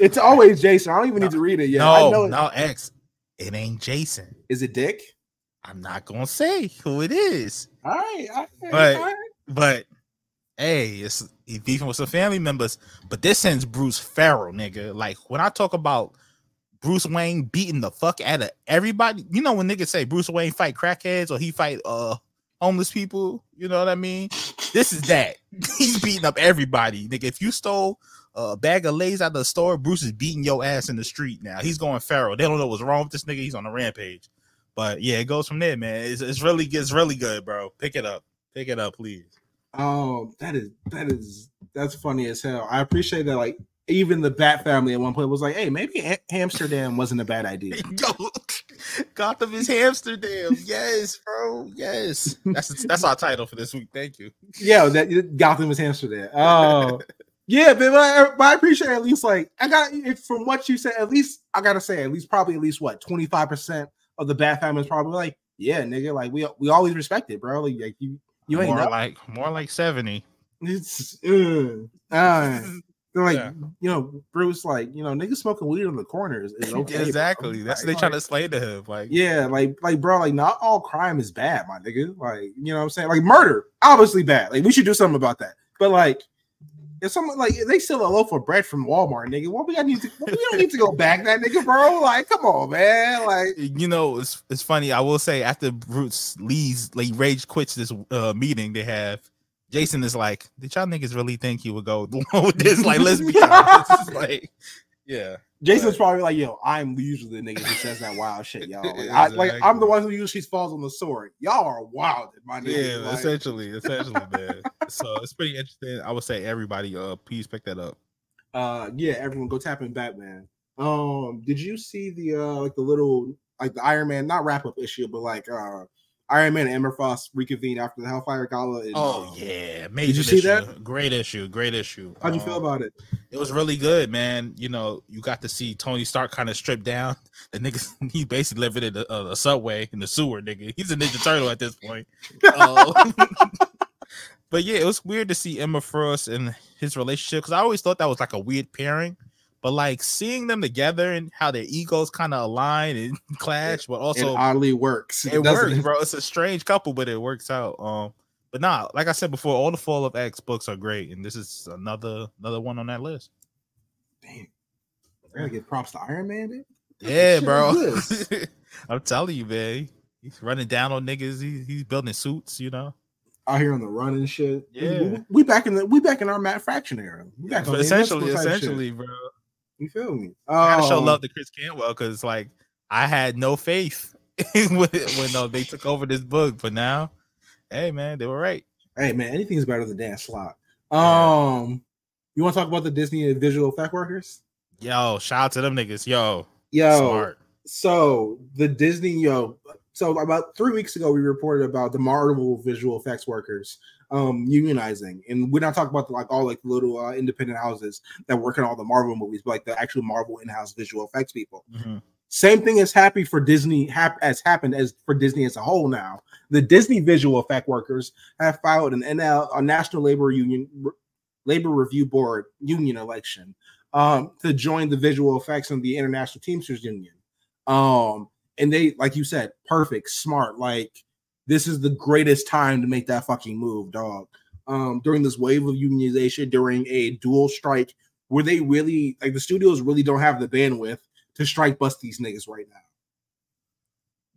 it's always Jason. I don't even need to read it yet. I know
no,
it-
no, X. It ain't Jason.
Is it Dick?
I'm not gonna say who it is,
All right. all right,
But-
all right.
but hey, it's he beefing with some family members. But this sends Bruce feral, nigga. Like when I talk about Bruce Wayne beating the fuck out of everybody, you know when niggas say Bruce Wayne fight crackheads or he fight uh homeless people, you know what I mean? This is that. He's beating up everybody, nigga. If you stole a bag of Lay's out of the store, Bruce is beating your ass in the street now. He's going feral. They don't know what's wrong with this nigga. He's on a rampage. But yeah, it goes from there, man. It's, it's really it's really good, bro. Pick it up. Pick it up, please.
Oh, that is that is that's funny as hell. I appreciate that. Like even the Bat family at one point was like, "Hey, maybe Am- Hamsterdam wasn't a bad idea."
Yo, Gotham is Hamsterdam. Yes, bro. Yes. That's that's our title for this week. Thank you.
yeah, that Gotham is Hamsterdam. Oh, yeah, but, I, but I appreciate at least like I got if, from what you said. At least I gotta say, at least probably at least what twenty five percent of the Bat family is probably like, yeah, nigga, like we we always respect it, bro. Like, like you You ain't
more
know.
like more like seventy.
It's uh, uh, they're like,
Yeah.
you know, Bruce, like, you know, niggas smoking weed on the corners is okay. bro.
exactly. That's what they
Like,
trying to slay to him. Like,
Yeah, like, like, bro, like, not all crime is bad, my nigga. Like, you know what I'm saying? Like, murder, obviously bad. Like, we should do something about that. But like, if someone like they steal a loaf of bread from Walmart, nigga, what we got need to we don't need to go back that nigga, bro. Like, come on, man. Like,
you know, it's it's funny. I will say after Bruce leaves, like Rage quits this uh, meeting they have. Jason is like, did y'all niggas really think he would go along with this? Like, let's be honest. Like, yeah,
Jason's probably like, yo, I'm usually the nigga who says that wild shit, y'all. Like, I, like I'm the one who usually falls on the sword. Y'all are wild, my nigga.
yeah,
Like,
essentially, essentially, man. So it's pretty interesting. I would say everybody, uh, please pick that up.
uh yeah everyone go tap in batman um did you see the uh like the little like the iron man not wrap up issue but like uh iron man and emma frost reconvene after the hellfire gala
Oh yeah, major.
Did you see
issue.
that?
Great issue. Great issue.
how'd you feel
Um,
about it
It was really good, man. You know, you got to see Tony Stark kind of stripped down. The niggas, he basically living in a, a subway in the sewer, nigga. He's a Ninja Turtle at this point. Uh, but yeah, it was weird to see Emma Frost and his relationship because I always thought that was like a weird pairing. But like seeing them together and how their egos kind of align and clash, but
it
also
oddly works
it
doesn't
works, bro. It's a strange couple, but it works out. Um, but nah, like I said before, all the Fall of X books are great, and this is another another one on that list.
Damn. I gotta give props to Iron Man. Dude.
Yeah, bro. I'm telling you, man. He's running down on niggas. He, he's building suits, you know.
Out here on the run and shit.
Yeah.
we, we back in the we back in our Matt Fraction era. We back on the
essentially, essentially, bro.
You feel me?
I gotta show
Um,
love to Chris Cantwell because, like, I had no faith when, when uh, they took over this book, but now, hey, man, they were right.
Hey man, anything's better than Slott.
Yeah.
Um, you want to talk about the Disney visual effect workers?
Yo, shout out to them niggas. Yo,
Yo,
smart.
so the Disney yo, so about three weeks ago we reported about the Marvel visual effects workers um unionizing, and we're not talking about the, like all like little uh, independent houses that work on all the Marvel movies, but like the actual Marvel in-house visual effects people.
Mhm.
Same thing is happy for Disney hap- as happened as for Disney as a whole now. The Disney visual effect workers have filed an NL a National Labor Union Labor Review Board union election um to join the visual effects and the International Teamsters Union. Um and they like you said, perfect, smart, like this is the greatest time to make that fucking move, dog. Um during this wave of unionization during a dual strike where they really like the studios really don't have the bandwidth to strike bust these niggas right now.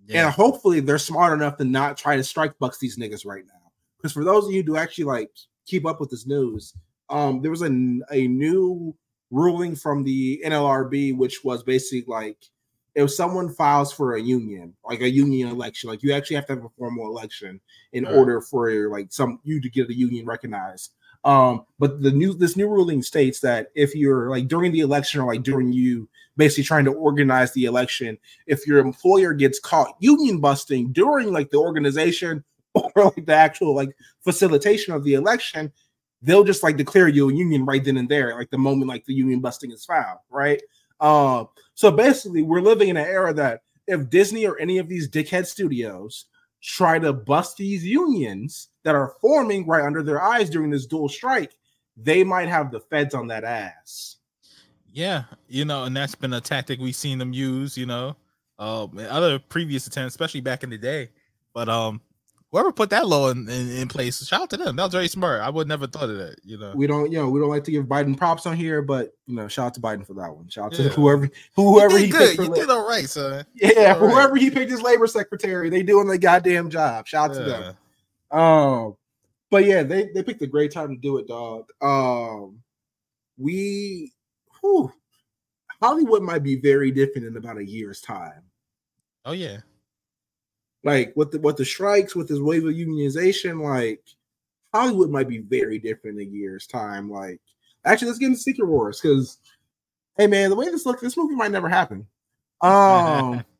Yeah.
And hopefully they're smart enough to not try to strike bucks these niggas right now. Because for those of you who actually like keep up with this news, um, there was a, a new ruling from the NLRB, which was basically like if someone files for a union, like a union election, like you actually have to have a formal election in
Right.
order for like some you to get a union recognized. Um, but the new this new ruling states that if you're like during the election or like during you basically trying to organize the election, if your employer gets caught union busting during like the organization or like the actual like facilitation of the election, they'll just like declare you a union right then and there, like the moment like the union busting is found, right? Um, so basically, we're living in an era that if Disney or any of these dickhead studios try to bust these unions that are forming right under their eyes during this dual strike, they might have the feds on that ass.
Yeah, you know, and that's been a tactic we've seen them use, you know, um, other previous attempts, especially back in the day. But um, whoever put that law in, in, in place, shout out to them. That was very smart. I would never thought of that, you know.
We don't, you know, we don't like to give Biden props on here, but you know, shout out to Biden for that one. Shout out
Yeah.
to whoever, whoever he
good. You did all right, son.
yeah,
all right.
whoever he picked as labor secretary, they doing the goddamn job. Shout out to them.
Yeah.
Um, but yeah, they they picked a great time to do it, dog. Um, we, whew, Hollywood might be very different in about a year's time.
Oh yeah.
Like with the with the strikes, with this wave of unionization, like Hollywood might be very different in a year's time. Like, actually, let's get into Secret Wars because, hey man, the way this looks, this movie might never happen. Um.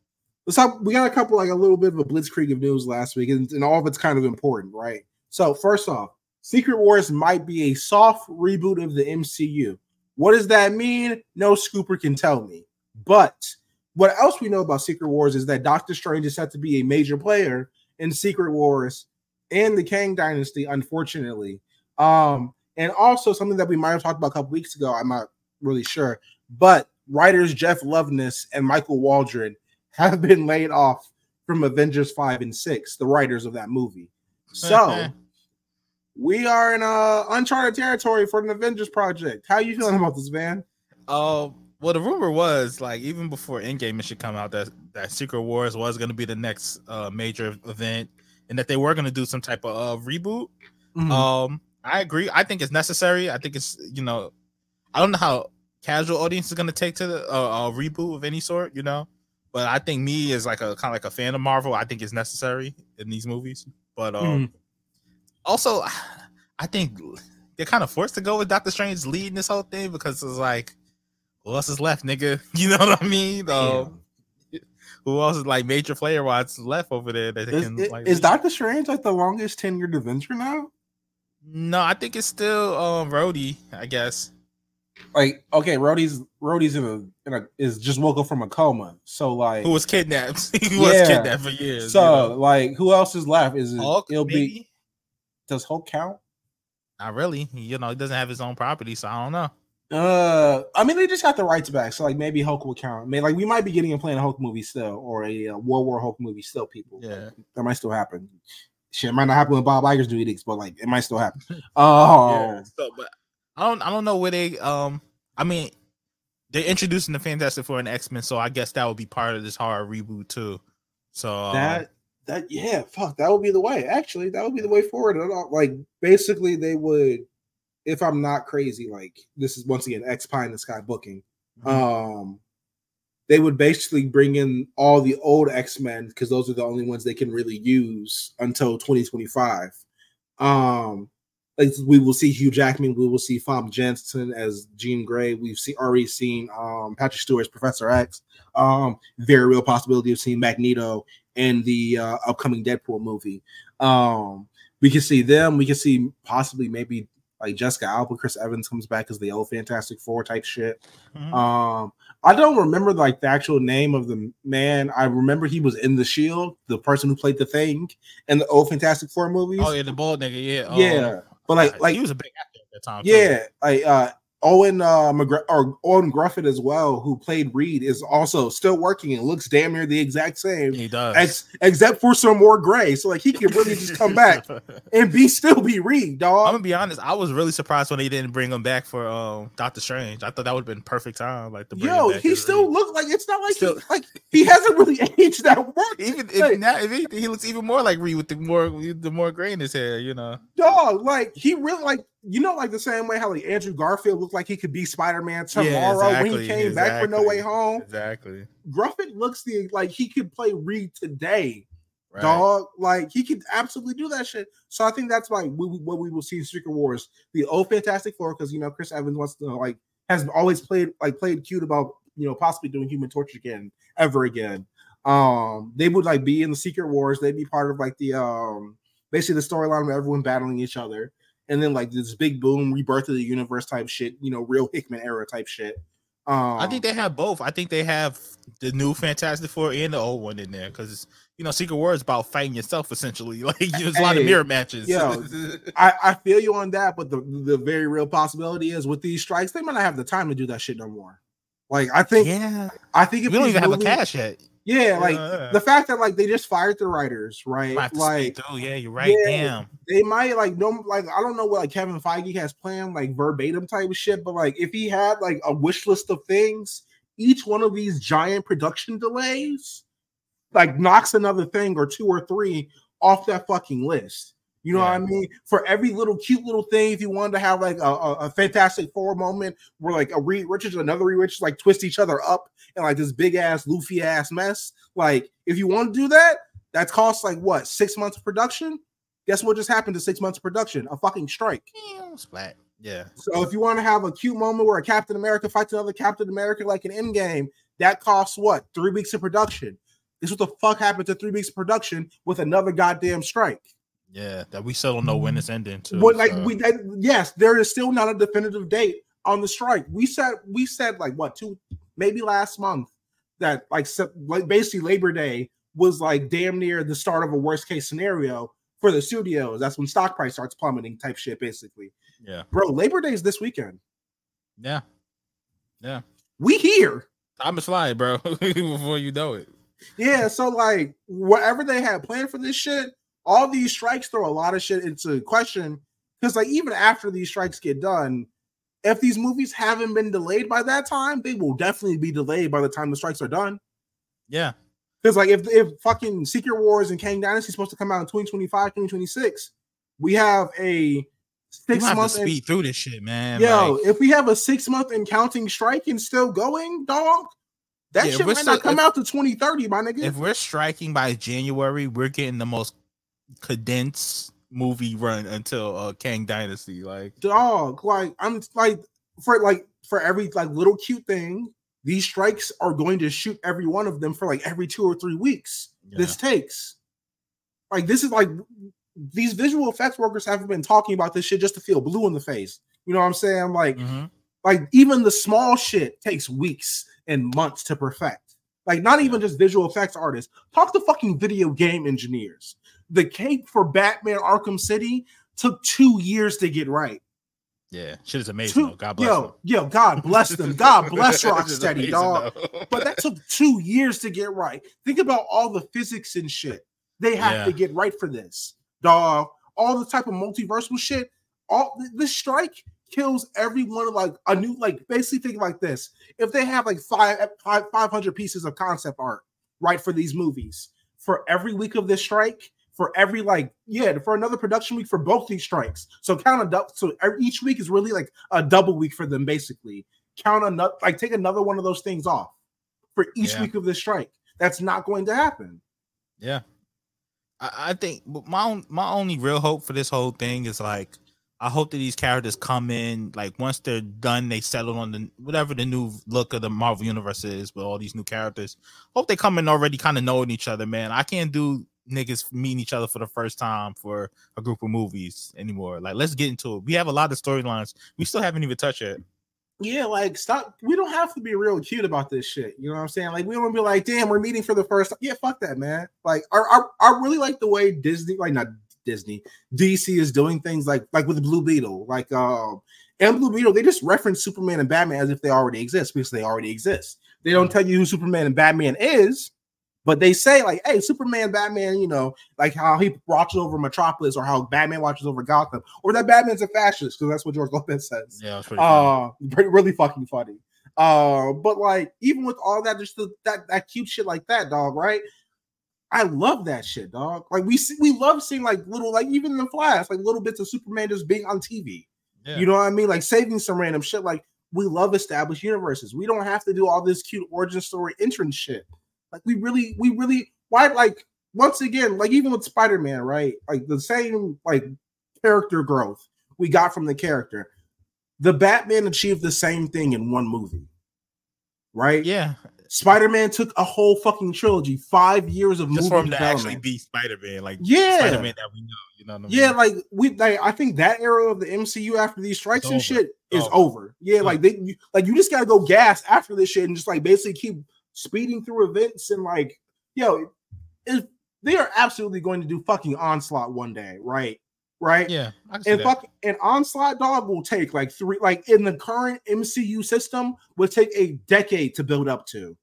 Let's talk. We got a couple, like a little bit of a blitzkrieg of news last week, and, and all of it's kind of important, right? So, first off, Secret Wars might be a soft reboot of the MCU. What does that mean? No scooper can tell me. But what else we know about Secret Wars is that Doctor Strange is set to be a major player in Secret Wars and the Kang Dynasty, unfortunately. Um, and also something that we might have talked about a couple weeks ago. I'm not really sure, but writers Jeff Loveness and Michael Waldron have been laid off from Avengers 5 and 6, the writers of that movie. So we are in uh uncharted territory for an Avengers project. How are you feeling about this, man?
Uh, well, the rumor was like even before Endgame it should come out that that Secret Wars was going to be the next uh, major event, and that they were going to do some type of uh, reboot.
Mhm.
Um, I agree. I think it's necessary. I think it's you know, I don't know how casual audience is going to take to the uh, a reboot of any sort, you know. But I think me as like a kind of like a fan of Marvel, I think it's necessary in these movies. But um,
Mhm.
also, I think they're kind of forced to go with Doctor Strange leading this whole thing because it's like, who else is left, nigga? You know what I mean? Um, who else is like major player wise left over there that they
Is,
can
is-
like
is? Doctor Strange like the longest tenured Avenger now?
No, I think it's still um Rhodey, I guess.
Like, okay, Rhodey's Rhodey's in a, in a is just woke up from a coma. So like,
Who was kidnapped? he was
Yeah.
kidnapped for years.
so
you know?
like, who else is left? Is it?
Hulk,
it'll be. Does Hulk count?
Not really. You know, he doesn't have his own property, so I don't know.
Uh, I mean, they just got the rights back, so like maybe Hulk will count. I mean, like we might be getting a Planet Hulk movie still, or a uh, World War Hulk movie still. People,
Yeah.
that might still happen. Shit, it might not happen when Bob Iger's doing it, but like it might still happen. Oh,
Yeah. So, but I don't, I don't know where they. Um, I mean, they're introducing the Fantastic Four and X Men, so I guess that would be part of this horror reboot too. So um,
that that yeah, fuck, that would be the way. Actually, that would be the way forward. Like basically, they would, if I'm not crazy, like this is once again X Pie in the Sky booking.
mhm.
um they would basically bring in all the old x-men because those are the only ones they can really use until 2025 um like we will see hugh jackman we will see Famke Janssen as jean grey we've seen already seen um patrick stewart as professor x um very real possibility of seeing magneto in the uh, upcoming deadpool movie um we can see them we can see possibly maybe like jessica alba chris evans comes back as the old fantastic four type shit
Mhm.
um, I don't remember like the actual name of the man. I remember he was in the Shield, the person who played the Thing in the old Fantastic Four movies.
oh yeah, the bald nigga. Yeah.
yeah, but like, like
he was a big actor at that time. too.
yeah, like uh, Owen uh, McGre- or Owen Gruffudd as well, who played Reed, is also still working and looks damn near the exact same,
he does.
ex- except for some more gray. So like he could really just come back and be still be Reed, dog.
I'm gonna be honest. I was really surprised when they didn't bring him back for um Doctor Strange. I thought that would have been perfect time, like the bring
Yo,
him back
he still
Reed.
look like it's not like
Still-
he, like he hasn't really aged that much.
even
Like-
if now if anything, he looks even more like Reed with the more the more gray in his hair. You know.
dog, like he really like you know, like the same way how like Andrew Garfield looked like he could be Spider Man tomorrow when he
exactly,
came back for No Way Home.
Exactly.
Gruffudd looks the like he could play Reed today,
Right.
dog. Like he could absolutely do that shit. So I think that's we, we- what we will see in Secret Wars, the old Fantastic Four, because you know Chris Evans wants to like has always played like played cute about you know possibly doing Human Torch again ever again. Um, they would like be in the Secret Wars. They'd be part of like the um basically the storyline of everyone battling each other, and then like this big boom rebirth of the universe type shit. You know, real Hickman era type shit. Um,
I think they have both. I think they have the new Fantastic Four and the old one in there because you know Secret War is about fighting yourself essentially. Like there's a lot of mirror matches.
yo, I, I feel you on that, but the the very real possibility is with these strikes, they might not have the time to do that shit no more. Like I think,
yeah,
I think if
we don't even have a cash yet.
Yeah, like
Yeah.
the fact that like they just fired the writers, right?
Might have to
Like
oh. Yeah, you're right.
Yeah.
Damn.
they might like no like I don't know what like Kevin Feige has planned like verbatim type of shit, but like if he had like a wish list of things, each one of these giant production delays like knocks another thing or two or three off that fucking list. You know what I mean? For every little cute little thing, if you wanted to have like a, a, a Fantastic Four moment where like a Reed Richards and another Reed Richards like twist each other up and like this big ass Luffy ass mess, like if you want to do that, that costs like what six months of production. Guess what just happened to six months of production? A fucking strike.
Damn, Splat. Yeah.
So if you want to have a cute moment where a Captain America fights another Captain America like an end game, that costs what? Three weeks of production. This what the fuck happened to three weeks of production with another goddamn strike.
Yeah. That we still don't know when mm-hmm. it's ending. Too.
But like
so-
we that, yes, there is still not a definitive date on the strike. We said we said like what two maybe last month that like, like basically Labor Day was like damn near the start of a worst case scenario for the studios. That's when stock price starts plummeting, type shit, basically.
Yeah.
Bro, Labor Day is this weekend.
Yeah. Yeah.
We here.
Time is flying, bro. Before you know it.
Yeah, so like whatever they had planned for this shit, all these strikes throw a lot of shit into question. Because like even after these strikes get done, if these movies haven't been delayed by that time, they will definitely be delayed by the time the strikes are done.
Yeah.
Because like if if fucking Secret Wars and Kang Dynasty is supposed to come out in 2025, 2026, we have a six
have to
month
speed through this shit, man.
yo,
Like,
if we have a six month and counting strike and still going, dog, that
Yeah,
shit might
still-
not come
if-
out to 2030, my nigga.
if we're striking by January, we're getting the most condensed movie run until uh Kang Dynasty. Like,
dog like i'm like for like for every like little cute thing these strikes are going to shoot every one of them for like every two or three weeks. This takes. Like this is like these visual effects workers haven't been talking about this shit just to feel blue in the face. You know what i'm saying? Like
Mhm.
like even the small shit takes weeks and months to perfect. Like not even just visual effects artists. Talk to fucking video game engineers the cape for batman arkham city took two years to get right
yeah, shit is amazing.
Two-.
God bless
yo,
them.
yo, God bless them. God bless Rocksteady, dog. But that took two years to get right. Think about all the physics and shit they have
Yeah.
to get right for this, dog. All the type of multiversal shit. All th- this strike kills everyone. Like a new, like basically think like this: if they have like five, five 500 pieces of concept art, right, for these movies, for every week of this strike, for every like yeah, for another production week for both these strikes. So count a dou- so each week is really like a double week for them, basically. Count another like take another one of those things off for each
Yeah.
week of this strike. That's not going to happen.
Yeah. I, I think my own, my only real hope for this whole thing is like I hope that these characters come in like once they're done, they settle on the whatever the new look of the Marvel universe is with all these new characters. Hope they come in already kind of knowing each other, man. I can't do niggas meeting each other for the first time for a group of movies anymore. Like, let's get into it. We have a lot of storylines we still haven't even touched yet.
Yeah, like stop. We don't have to be real cute about this shit. You know what I'm saying? Like we don't be like, damn, we're meeting for the first time. Yeah, fuck that, man. Like I, I, I really like the way Disney, like not Disney, DC is doing things like like with Blue Beetle, like um and Blue Beetle, they just reference Superman and Batman as if they already exist because they already exist. They don't tell you who Superman and Batman is, but they say like, hey, Superman, Batman, you know, like how he watches over Metropolis or how Batman watches over Gotham, or that Batman's a fascist because that's what George Lopez says.
Yeah, it's pretty.
Uh, pretty, really fucking funny. Uh, but like even with all that, just the, that that cute shit like that, dog. Right? I love that shit, dog. Like we see, we love seeing like little, like even the Flash, like little bits of Superman just being on TV.
Yeah.
You know what I mean? Like saving some random shit. Like we love established universes. We don't have to do all this cute origin story entrance shit. Like we really, we really, why? Like once again, like even with Spider Man, right? Like the same like character growth we got from the character. The Batman achieved the same thing in one movie, right?
yeah,
Spider Man took a whole fucking trilogy, five years of
just for him to actually be Spider Man, like
Yeah.
Spider Man that we know. You know what I mean?
Yeah, like we, like I think that era of the MCU after these strikes
It's
and
over.
shit is
Over.
over. Yeah, like they, you, like you just gotta go gas after this shit and just like basically keep speeding through events and like, yo, if they are absolutely going to do fucking onslaught one day, right? Right?
yeah. I can see
And fuck, an onslaught dog will take like three, like in the current MCU system, would take a decade to build up to.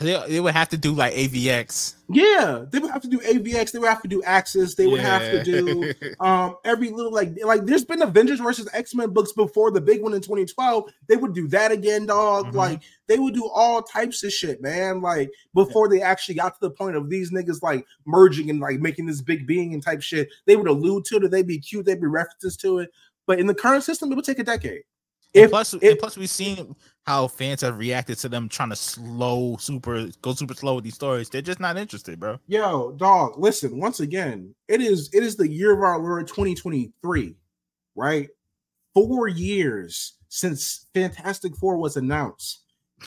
They, they would have to do like AVX.
Yeah, they would have to do AVX, they would have to do Axis, they would have to do um every little like like there's been Avengers versus X-Men books before the big one in 2012. They would do that again, dog.
Mhm.
Like they would do all types of shit, man. Like before they actually got to the point of these niggas like merging and like making this big being and type shit. They would allude to it, or they'd be cute, they'd be references to it. But in the current system, it would take a decade.
And
If
plus,
if-
and plus, we've seen how fans have reacted to them trying to slow, super, go super slow with these stories. They're just not interested, bro.
Yo, dog, listen, once again, it is it is the year of our Lord 2023, right? Four years since Fantastic Four was announced.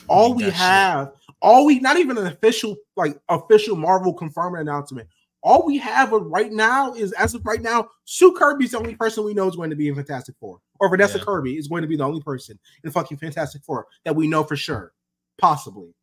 All we
shit.
have, all we not even an official, like official Marvel confirmed announcement. All we have right now is as of right now, Sue Kirby's the only person we know is going to be in Fantastic Four. Or Vanessa
Yeah.
Kirby is going to be the only person in fucking Fantastic Four that we know for sure. Possibly.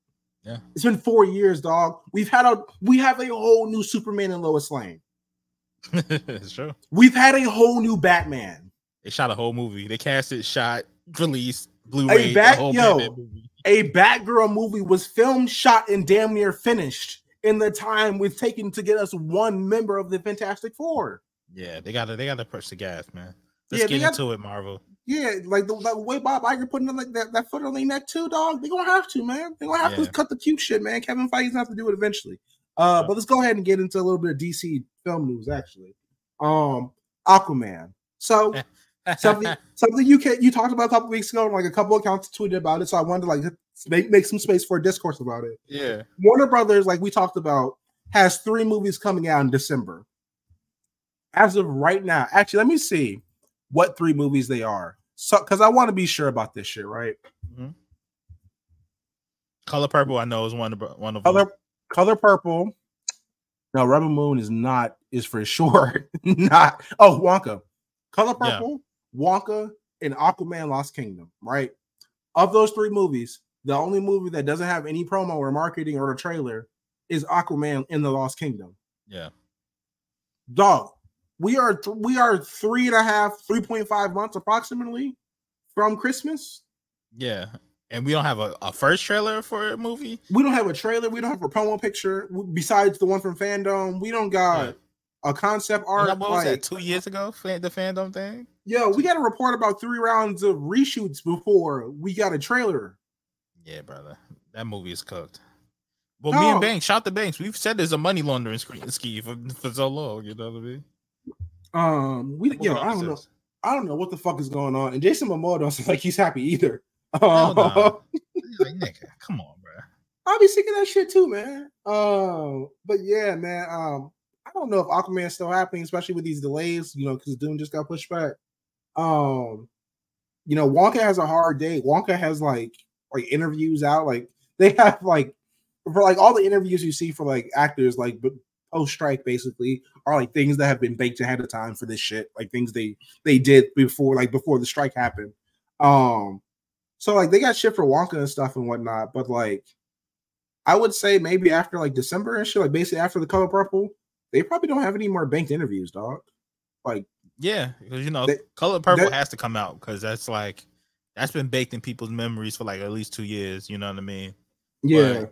Yeah.
It's been four years, dog. We've had a we have a whole new Superman and Lois Lane.
it's true.
We've had a whole new Batman.
They shot a whole movie. They casted, shot, released, Blu-ray.
A Bat, yo, a Batgirl movie was filmed, shot, and damn near finished in the time we've taken to get us one member of the Fantastic Four.
Yeah, they gotta they gotta push the gas, man. Let's
Yeah,
get
got-
into it, Marvel.
Yeah, like the, like the way Bob Iger putting like that, that foot on their neck too, dog. They gonna have to, man. They gonna have
Yeah.
to cut the cute shit, man. Kevin Feige's gonna have to do it eventually. Uh,
Yeah.
but let's go ahead and get into a little bit of DC film news, actually. Um, Aquaman. So something something you can you talked about a couple weeks ago, and like a couple accounts tweeted about it. So I wanted to like make make some space for a discourse about it.
yeah.
Warner Brothers, like we talked about, has three movies coming out in December. As of right now, actually, let me see what three movies they are. So, because I want to be sure about this shit, right? Mm-hmm.
Color Purple, I know is one of one of them.
Color, color purple. No, Rebel Moon is not is for sure not. Oh, Wonka, color
Yeah.
Wonka, and Aquaman: Lost Kingdom. Right. Of those three movies, the only movie that doesn't have any promo or marketing or a trailer is Aquaman in the Lost Kingdom.
Yeah.
dog we are th- we are three and a half 3.5 months approximately from christmas
Yeah. And we don't have a, a first trailer for a movie.
we don't have a trailer we don't have a promo picture besides the one from FanDome we don't got. A concept art
what was
like
that? Two years ago, fan, the FanDome thing.
yo we got a report about three rounds of reshoots before we got a trailer
Yeah, brother, that movie is cooked. Well, me and Banks, shout the Banks. We've said there's a money laundering scheme for, for so long. You know what I mean?
um we yo i don't know i don't know what the fuck is going on and jason momoa don't seem like he's happy either
Hell
um,
like, nigga, come on, bro.
I'll be sick of that shit too, man. Um, but yeah, man. Um, don't know if Aquaman is still happening, especially with these delays, you know, because Dune just got pushed back. Um, you know, Wonka has a hard day. Wonka has like like interviews out, like they have like for like all the interviews you see for like actors, like post strike basically are like things that have been baked ahead of time for this shit, like things they they did before, like before the strike happened. Um, so like they got shit for Wonka and stuff and whatnot, but like I would say maybe after like December and shit, like basically after the color purple, they probably don't have any more banked interviews, dog. Like
Yeah, because you know, Color Purple
that-
has to come out because that's like that's been baked in people's memories for like at least two years. You know what I mean?
yeah,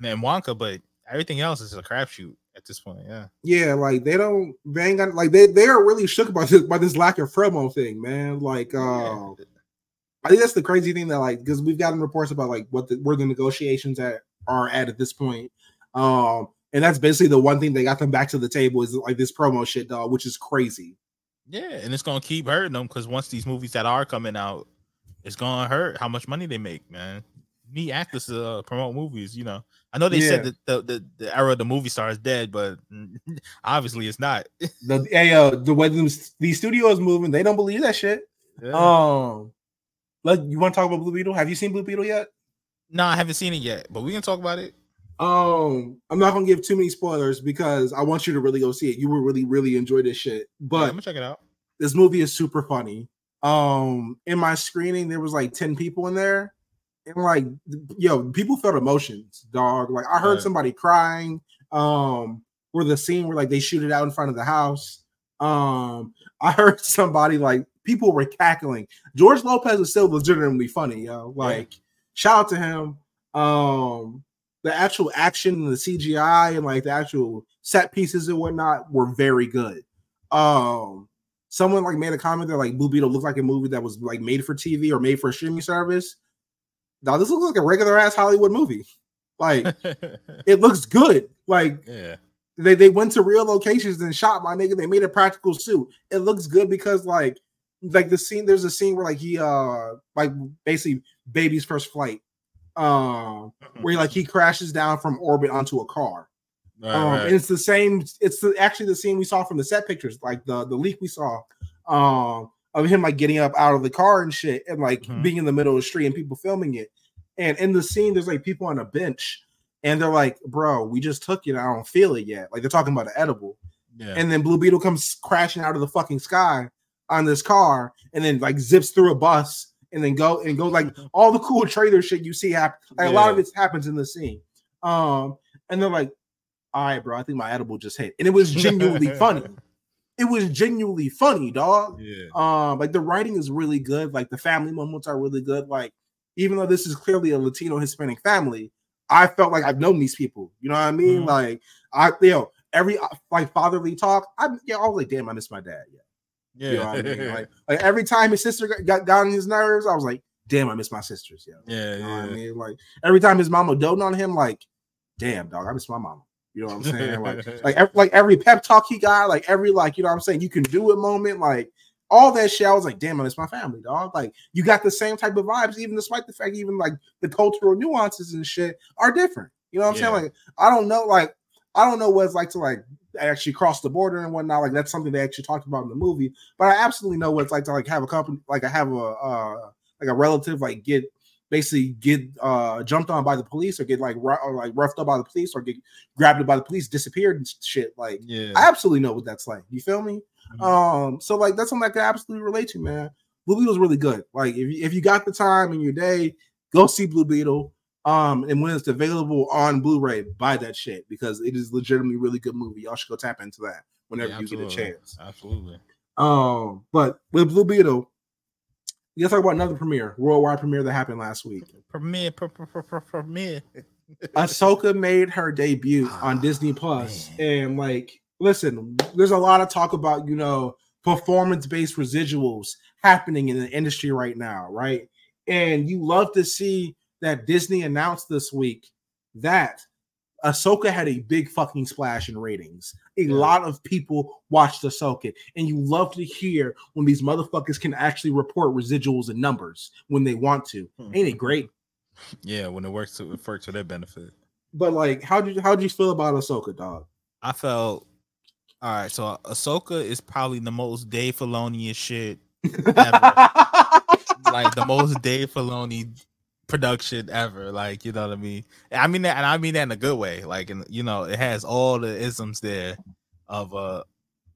Man, Wonka, but everything else is a crapshoot at this point. Yeah.
yeah, like they don't they ain't got like they they are really shook about this by this lack of promo thing, man. Like uh I think that's the crazy thing that like because we've gotten reports about like what the where the negotiations at are at at this point. Um and that's basically the one thing they got them back to the table is like this promo shit, dog, which is crazy.
Yeah, and it's gonna keep hurting them because once these movies that are coming out, it's gonna hurt how much money they make, man. You Need actors to uh, promote movies, you know. I know they said that the, the the era of the movie star is dead, but obviously it's not.
The hey, uh, the way them, these studios moving, they don't believe that shit.
Yeah.
Um, like you want to talk about Blue Beetle? Have you seen Blue Beetle yet?
no, I haven't seen it yet, but we can talk about it.
Um, I'm not gonna give too many spoilers because I want you to really go see it. You will really, really enjoy this shit.
Yeah,
But
I'm gonna check it out.
this movie is super funny. Um, in my screening, there was like 10 people in there, and like yo, people felt emotions, dog. Like I heard
Right.
somebody crying. Um, where the scene where like they shoot it out in front of the house. Um, I heard somebody like people were cackling. George Lopez is still legitimately funny, yo. Like, shout out to him. Um, the actual action and the CGI and like the actual set pieces and whatnot were very good. Um, someone like made a comment that like Blue Beetle looked like a movie that was like made for TV or made for a streaming service. Now this looks like a regular ass Hollywood movie. Like it looks good. Like
yeah.
they, they went to real locations and shot my nigga. They made a practical suit. It looks good because like like the scene, there's a scene where like he uh like basically baby's first flight. Um where like he crashes down from orbit onto a car.
Right,
Um,
right.
and it's the same. It's the, actually the scene we saw from the set pictures, like the the leak we saw, um, of him like getting up out of the car and shit, and like
Mhm.
being in the middle of the street and people filming it. And in the scene, there's like people on a bench, and they're like, "Bro, we just took it. I don't feel it yet." Like they're talking about an edible,
yeah.
and then Blue Beetle comes crashing out of the fucking sky on this car, and then like zips through a bus, and then go and go like all the cool trailer shit you see happen. Like a lot of
Yeah.
it happens in the scene. Um, and they're like, "All right, bro, I think my edible just hit," and it was genuinely funny. it was genuinely funny, dog.
Yeah.
Um, like the writing is really good. Like the family moments are really good. Like even though this is clearly a Latino Hispanic family, I felt like I've known these people. You know what I mean?
Mhm.
Like I, you know, every uh, like fatherly talk. I, yeah, I was like, damn, I miss my dad. Yeah,
Yeah.
you know what I mean? Like, like every time his sister got, got on his nerves, I was like, damn, I miss my sisters. Yeah,
yeah,
you know what I mean? Like every time his mama doting on him, like, damn, dog, I miss my mama. You know what I'm saying? Like, like, ev- like every pep talk he got, like every like, you know what I'm saying, you can do it moment, like all that shit. I was like, damn, I miss my family, dog. Like you got the same type of vibes, even despite the fact, even like the cultural nuances and shit are different. You know what I'm
Yeah.
saying? Like, I don't know, like, I don't know what it's like to like actually cross the border and whatnot. Like that's something they actually talked about in the movie. But I absolutely know what it's like to like have a company, like I have a uh like a relative like get basically get uh jumped on by the police or get like ru- or like roughed up by the police or get grabbed by the police, disappeared and shit. Like
Yeah.
I absolutely know what that's like. You feel me?
Mhm.
Um, so like that's something I can absolutely relate to, man. Blue Beetle's really good. Like if you, if you got the time in your day, go see Blue Beetle. Um, and when it's available on Blu-ray, buy that shit because it is legitimately really good movie. Y'all should go tap into that whenever
Yeah,
you get a chance.
Absolutely.
Um, but with Blue Beetle, let's talk about another premiere, worldwide premiere that happened last week.
Premiere, pr- pr- pr- pr- premiere.
Ahsoka made her debut on
Ah,
Disney Plus,
man.
and like, listen, there's a lot of talk about you know performance-based residuals happening in the industry right now, right? And you love to see that Disney announced this week that Ahsoka had a big fucking splash in ratings. A
Yeah.
lot of people watched Ahsoka, and you love to hear when these motherfuckers can actually report residuals and numbers when they want to. Hmm. Ain't it great?
Yeah, when it works to it works to their benefit.
But like, how did you how did you feel about Ahsoka, dog?
I felt all right. So Ahsoka is probably the most Dave Filoni shit, ever. like the most Dave Filoni production ever. Like you know what I mean. I mean that, and I mean that in a good way. Like, and you know, it has all the isms there of uh.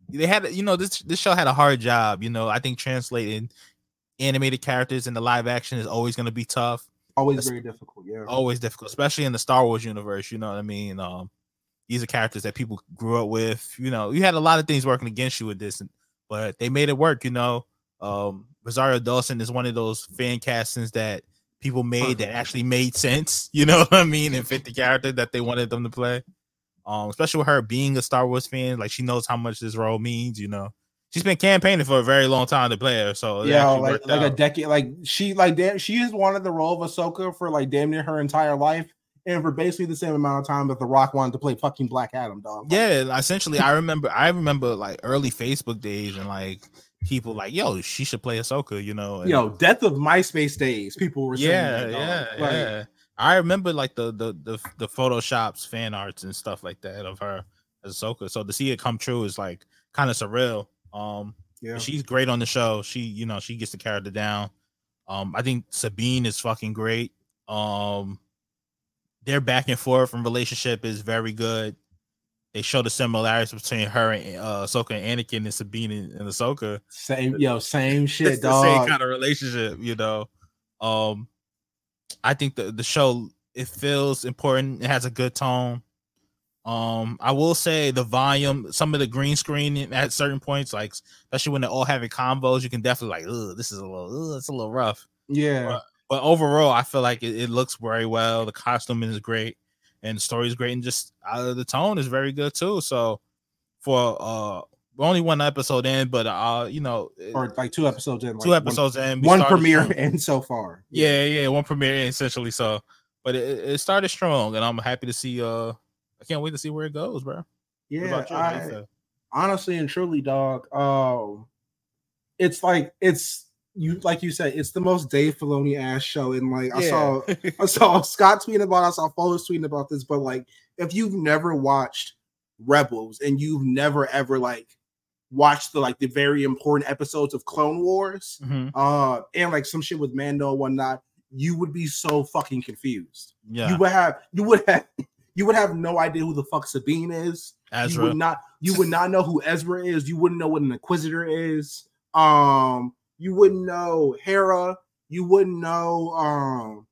They had, you know, this this show had a hard job. You know, I think translating animated characters into live action is always going to be tough.
Always
That's-
very difficult. Yeah.
always difficult, especially in the Star Wars universe. You know what I mean? Um, these are characters that people grew up with. You know, you had a lot of things working against you with this, but they made it work. You know, um, Rosario Dawson is one of those fan castings that people made that actually made sense. You know what I mean? And fit the character that they wanted them to play. Um, especially with her being a Star Wars fan, like she knows how much this role means. You know, she's been campaigning for a very long time to play her. So
yeah, like like a decade. Like she like damn, she has wanted the role of Ahsoka for like damn near her entire life, and for basically the same amount of time that The Rock wanted to play fucking Black Adam, dog.
Yeah, essentially, I remember. I remember like early Facebook days and like people like, "Yo, she should play Ahsoka," you know. and-
Yo, death of MySpace days. People were saying,
yeah,
that,
yeah,
Like,
yeah. I remember like the the the the photoshops, fan arts, and stuff like that of her as Ahsoka. So to see it come true is like kind of surreal. Um,
yeah.
she's great on the show. She, you know, she gets the character down. Um, I think Sabine is fucking great. Um, their back and forth from relationship is very good. They show the similarities between her and uh, Ahsoka and Anakin and Sabine and, and Ahsoka.
Same, yo, same shit,
It's the same kind of relationship, you know. Um, I think the the show it feels important. It has a good tone. Um, I will say the volume, some of the green screen at certain points, like especially when they're all having combos, you can definitely like, oh, this is a little, ugh, it's a little rough.
yeah,
But overall, I feel like it, it looks very well. The costume is great, and the story is great, and just uh, the tone is very good too. So, for uh, only one episode in, but uh, you know,
or like two episodes in, like
two episodes in,
one, one premiere and so far.
Yeah, yeah, one premiere in, essentially. So, but it, it started strong, and I'm happy to see. Uh, I can't wait to see where it goes, bro.
Yeah.
about you?
I- honestly and truly, dog, um, it's like it's you like you said, it's the most Dave Filoni ass show. And like I saw I saw Scott tweeting about it, I saw Foles tweeting about this, but like if you've never watched Rebels and you've never ever like watched the like the very important episodes of Clone Wars,
Mhm.
uh, and like some shit with Mando and whatnot, you would be so fucking confused.
Yeah,
You would have you would have you would have no idea who the fuck Sabine is. You
Ezra.
would not you would not know who Ezra is. You wouldn't know what an Inquisitor is. Um, you wouldn't know Hera. You wouldn't know um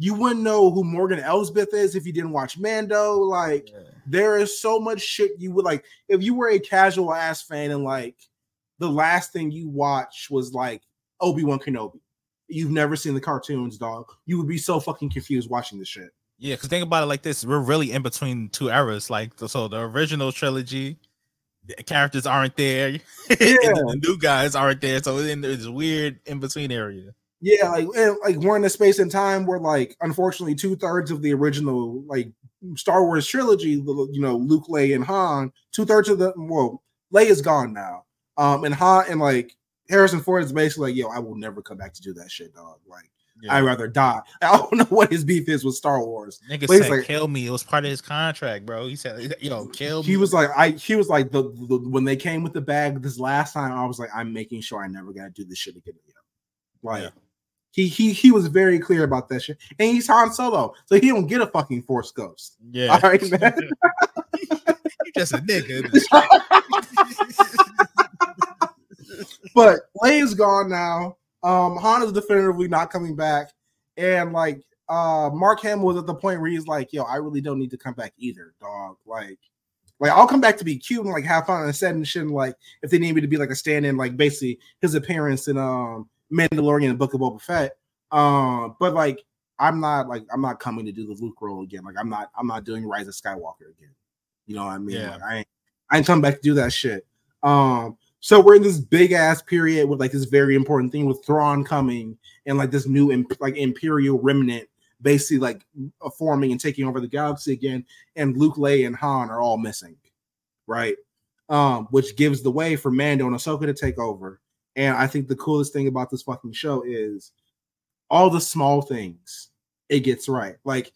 you wouldn't know who Morgan Elsbeth is if you didn't watch Mando. Like
Yeah.
there is so much shit you would like if you were a casual ass fan and like the last thing you watched was like Obi-Wan Kenobi. You've never seen the cartoons, dog. You would be so fucking confused watching this shit.
Yeah, because think about it like this: we're really in between two eras. Like, so the original trilogy, characters aren't there, yeah. the, new guys aren't there. So in this weird in between area.
Yeah, like like we're in a space and time where like unfortunately two thirds of the original like Star Wars trilogy, you know, Luke, Leia, and Han, two thirds of the well, Leia is gone now. Um, and Han and like Harrison Ford is basically like, yo, I will never come back to do that shit, dog. Like, yeah. I'd rather die. I don't know what his beef is with Star Wars.
Nigga said, like, "Kill me." It was part of his contract, bro. He said, "Yo, kill
me." He was like, "I." He was like, the, the when they came with the bag this last time, I was like, "I'm making sure I never gotta do this shit again." Like, yeah. he he he was very clear about that shit, and he's Han Solo, so he don't get a fucking Force Ghost.
Yeah, all right, man. you just a nigga.
but Leia's gone now. Um, Han is definitively not coming back, and like uh, Mark Hamill was at the point where he's like, "Yo, I really don't need to come back either, dog." Like, like I'll come back to be cute and like have fun and set and shit. And, like, if they need me to be like a stand-in, like basically his appearance in um Mandalorian and Book of Boba Fett. Um, but like I'm not like I'm not coming to do the Luke role again. Like I'm not I'm not doing Rise of Skywalker again. You know what I mean? Yeah. Like, I ain't I ain't come back to do that shit. Um, so we're in this big ass period with like this very important thing with Thrawn coming and like this new imp- like Imperial remnant basically like forming and taking over the galaxy again. And Luke, Leia, and Han are all missing, right? Um, which gives the way for Mando and Ahsoka to take over. And I think the coolest thing about this fucking show is all the small things it gets right. Like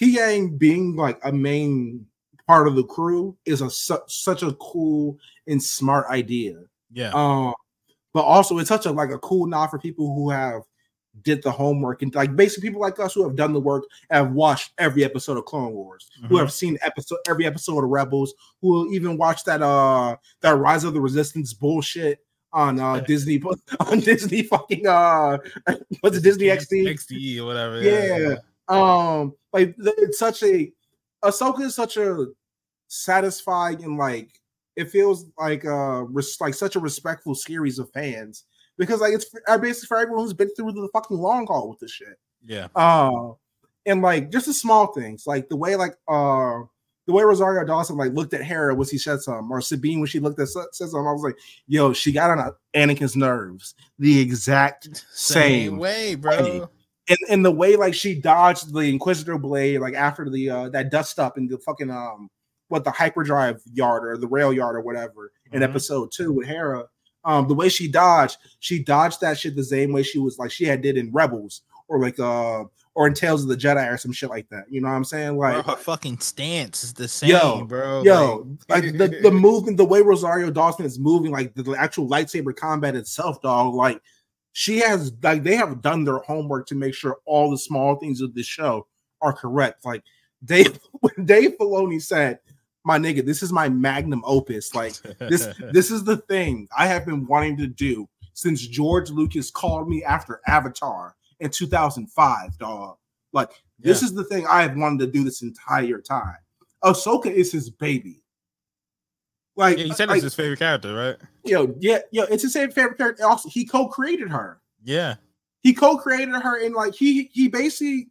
Huyang being like a main part of the crew is a su- such a cool and smart idea.
Yeah.
Um, but also it's such a like a cool nod for people who have did the homework and like basically people like us who have done the work have watched every episode of Clone Wars, mm-hmm. who have seen episode every episode of Rebels, who will even watch that uh that Rise of the Resistance bullshit on uh Disney on Disney fucking uh what's it Disney XD
XD or whatever.
Yeah. yeah. Um like it's such a Ahsoka is such a satisfying and like it feels like uh res- like such a respectful series of fans because like it's for, basically for everyone who's been through the fucking long haul with this shit.
Yeah.
Uh, and like just the small things, like the way like uh the way Rosario Dawson like looked at Hera when she said something, or Sabine when she looked at said something, I was like, "Yo, she got on Anakin's nerves the exact same,
same way, bro." Way.
And, and the way like she dodged the Inquisitor blade, like after the uh that dust up in the fucking um what the hyperdrive yard or the rail yard or whatever in mm-hmm. episode two with Hera. Um, the way she dodged, she dodged that shit the same way she was like she had did in Rebels or like uh or in Tales of the Jedi or some shit like that. You know what I'm saying? Like
bro, her fucking stance is the same, yo, bro.
Yo, like, like the, the movement, the way Rosario Dawson is moving, like the, the actual lightsaber combat itself, dog. Like she has like they have done their homework to make sure all the small things of the show are correct. Like Dave when Dave Filoni said my nigga, this is my magnum opus. Like this, this is the thing I have been wanting to do since George Lucas called me after Avatar in 2005, dog. Like this yeah. is the thing I have wanted to do this entire time. Ahsoka is his baby.
Like yeah, he said like, it's his favorite character, right?
Yo, yeah, yo, it's his favorite character. Also, he co-created her.
Yeah,
he co-created her, and like he he basically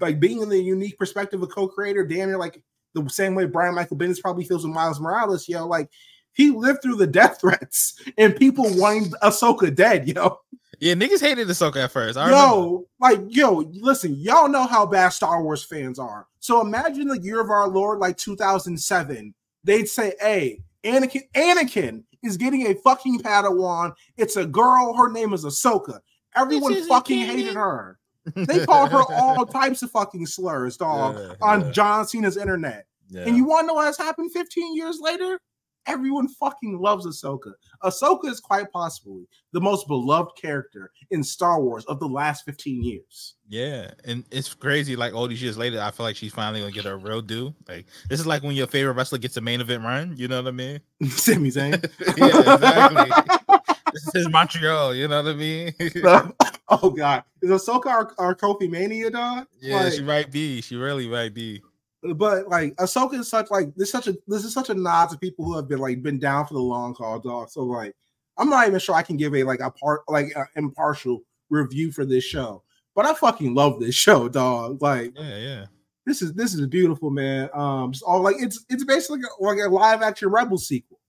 like being in the unique perspective of co-creator, damn near like the same way Brian Michael Bendis probably feels with Miles Morales, yo. Like he lived through the death threats and people wanting Ahsoka dead, yo.
Yeah, niggas hated Ahsoka at first.
I yo, remember. like, yo, listen, y'all know how bad Star Wars fans are. So imagine the year of our Lord, like 2007. They'd say, hey, Anakin, Anakin is getting a fucking Padawan. It's a girl. Her name is Ahsoka. Everyone fucking hated her. They called her all types of fucking slurs, dog, yeah, on yeah. John Cena's internet. Yeah. And you want to know what has happened 15 years later? Everyone fucking loves Ahsoka. Ahsoka is quite possibly the most beloved character in Star Wars of the last 15 years.
Yeah, and it's crazy. Like all these years later, I feel like she's finally gonna get her real due. Like this is like when your favorite wrestler gets a main event run. You know what I mean?
Sami Zayn.
yeah, exactly. this is Montreal. You know what I mean?
Oh, oh God, is Ahsoka our, our Kofi Mania dog?
Yeah, like, she might be. She really might be.
But like Ahsoka is such like this such a this is such a nod to people who have been like been down for the long haul, dog. So like I'm not even sure I can give a like a part like a impartial review for this show, but I fucking love this show, dog. Like
Yeah, yeah.
this is this is beautiful, man. Um, all like it's it's basically like a live action Rebel sequel.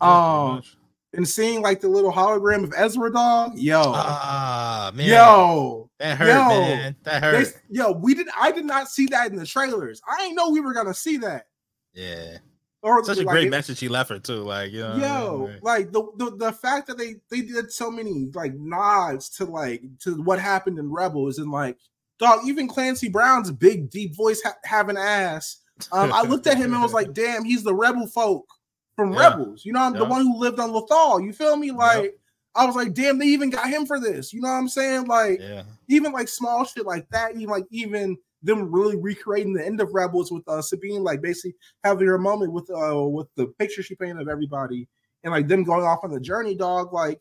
Yeah,
Um. And seeing like the little hologram of Ezra, dog, yo,
Ah man,
yo,
that hurt,
yo,
man. That
they,
hurt.
yo, we did. I did not see that in the trailers. I didn't know we were gonna see that.
yeah,
Or
such a
like,
great
it-
message he left her too. Like, you know,
Yo, like the, the the fact that they they did so many like nods to like to what happened in Rebels and like dog even Clancy Brown's big deep voice ha- having ass. Um, I looked at him and was like, damn, he's the rebel folk from
Yeah.
Rebels. You know, I'm the one who lived on Lothal. You feel me? Like I was like, damn, they even got him for this. You know what I'm saying? Like
yeah,
even like small shit like that, even like even them really recreating the end of Rebels with uh Sabine, like basically having her moment with uh with the picture she painted of everybody and like them going off on the journey, dog. Like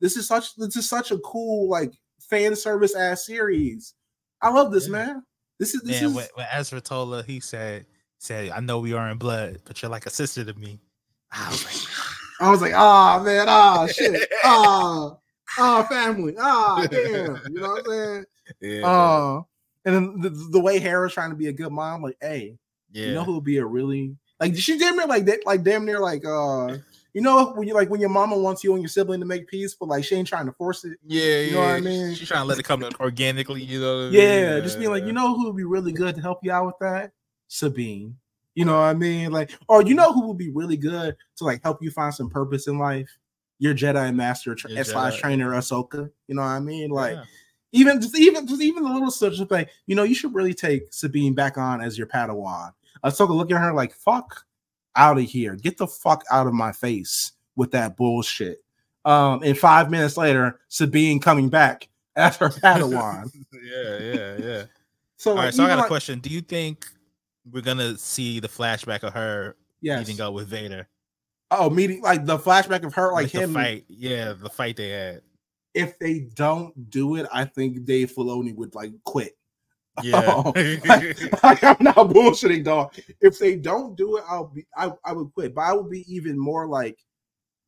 this is such this is such a cool like fan service ass series. I love this
Yeah.
man. This is this
man.
is
When, when Ezra her, he said, "said I know we are in blood, but you're like a sister to me." I was like,
I was like, ah man, ah shit, ah ah family, ah damn. You know what I'm saying?
yeah,
Uh and then the, the way Hera's trying to be a good mom, like, hey,
yeah,
You know who would be a really like she damn near like that, like damn near like uh you know when you like when your mama wants you and your sibling to make peace, but like she ain't trying to force it.
yeah,
you know what I mean?
She's trying to let it come organically. You know, what I mean?
Yeah, just being like, you know who would be really good to help you out with that? Sabine. You know what I mean? Like, or you know who would be really good to like help you find some purpose in life? Your Jedi Master tra- slash trainer Ahsoka. You know what I mean? Like,
Yeah.
even just even just even the little such thing, you know, you should really take Sabine back on as your Padawan. Ahsoka looking at her like, fuck out of here. Get the fuck out of my face with that bullshit. Um, and five minutes later, Sabine coming back as her Padawan.
yeah, yeah, yeah.
So,
All
like,
right, so I got a question. Do you think we're gonna see the flashback of her
Yes.
meeting up with Vader?
Oh, meeting like the flashback of her, like,
the
him.
fight, yeah, the fight they had.
If they don't do it, I think Dave Filoni would like quit.
Yeah,
Oh, like, I'm not bullshitting, dog. If they don't do it, I'll be I, I would quit. But I would be even more like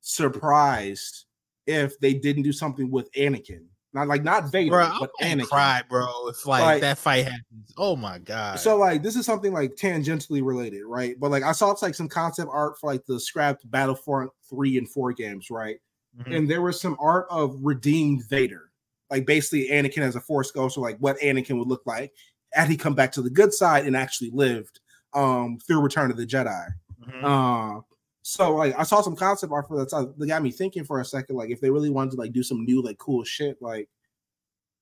surprised if they didn't do something with Anakin. Not like not Vader,
bro,
but Anakin.
cry, bro. If like,
Like-
that fight happens, oh my god.
So like this is something like tangentially related, right? But like I saw it's like some concept art for like the scrapped Battlefront 3 and 4 games, right?
Mhm.
And there was some art of redeemed Vader. Like basically Anakin as a force ghost, or like what Anakin would look like had he come back to the good side and actually lived um through Return of the Jedi.
Mhm.
Uh, so like I saw some concept art for that. So that got me thinking for a second. Like if they really wanted to like do some new like cool shit, like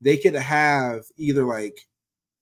they could have either like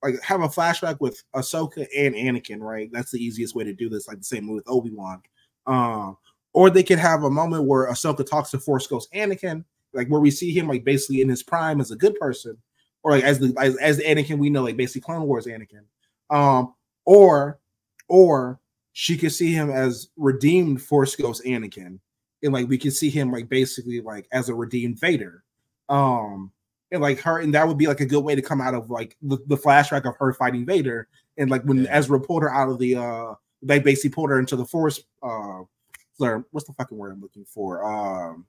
like have a flashback with Ahsoka and Anakin, right? That's the easiest way to do this. Like the same with Obi Wan. Um, or they could have a moment where Ahsoka talks to Force Ghost Anakin, like where we see him like basically in his prime as a good person, or like as the as, as the Anakin we know, like basically Clone Wars Anakin. Um, or or she could see him as redeemed Force Ghost Anakin, and like we could see him like basically like as a redeemed Vader. Um, and like her, and that would be like a good way to come out of like the, the flashback of her fighting Vader, and like when
Yeah.
Ezra pulled her out of the uh, they basically pulled her into the Force. Uh, what's the fucking word I'm looking for? Um,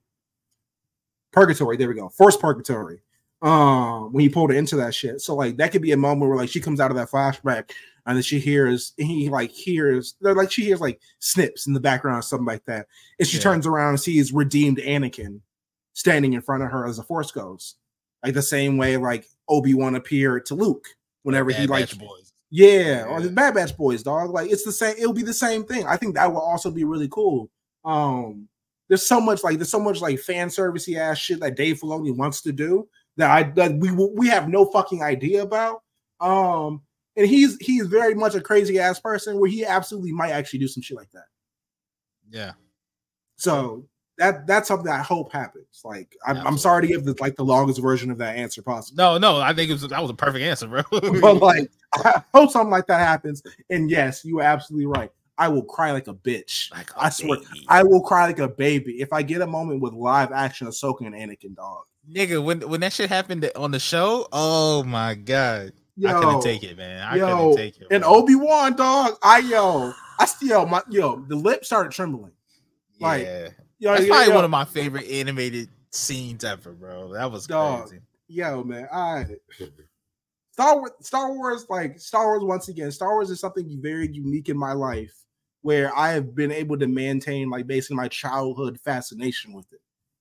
purgatory. There we go. Force purgatory. Um, when he pulled her into that shit. So like that could be a moment where like she comes out of that flashback and then she hears he like hears they're like she hears like snips in the background or something like that. And she
Yeah.
turns around and sees redeemed Anakin standing in front of her as a force ghost. Like the same way like Obi-Wan appeared to Luke whenever he
Bad
like
Batch boys.
yeah, or
Yeah.
the Bad Batch Boys, dog. Like it's the same. It'll be the same thing. I think that will also be really cool. Um, there's so much like there's so much like fan servicey ass shit that Dave Filoni wants to do that I that we we have no fucking idea about. Um, and he's he's very much a crazy ass person where he absolutely might actually do some shit like that.
Yeah,
So that that's something I hope happens. Like I'm, I'm sorry to give the like the longest version of that answer possible.
no, no, I think it was that was a perfect answer, bro.
but like I hope something like that happens. And yes, you are absolutely right. I will cry like a bitch.
Like,
I swear,
baby.
I will cry like a baby if I get a moment with live action Ahsoka and Anakin, dog.
nigga, when when that shit happened on the show, oh my god, I
Yo,
couldn't take it, man. I
yo,
couldn't take it.
and. Obi Wan dog. I yo, I still my yo. The lip started trembling. like,
yeah.
Yo,
That's
yo,
probably
yo,
one of my favorite animated scenes ever, bro. That was
Dog.
crazy.
yo, man. I Star Wars, Star Wars, like Star Wars. Once again, Star Wars is something very unique in my life, where I have been able to maintain like basically my childhood fascination with it.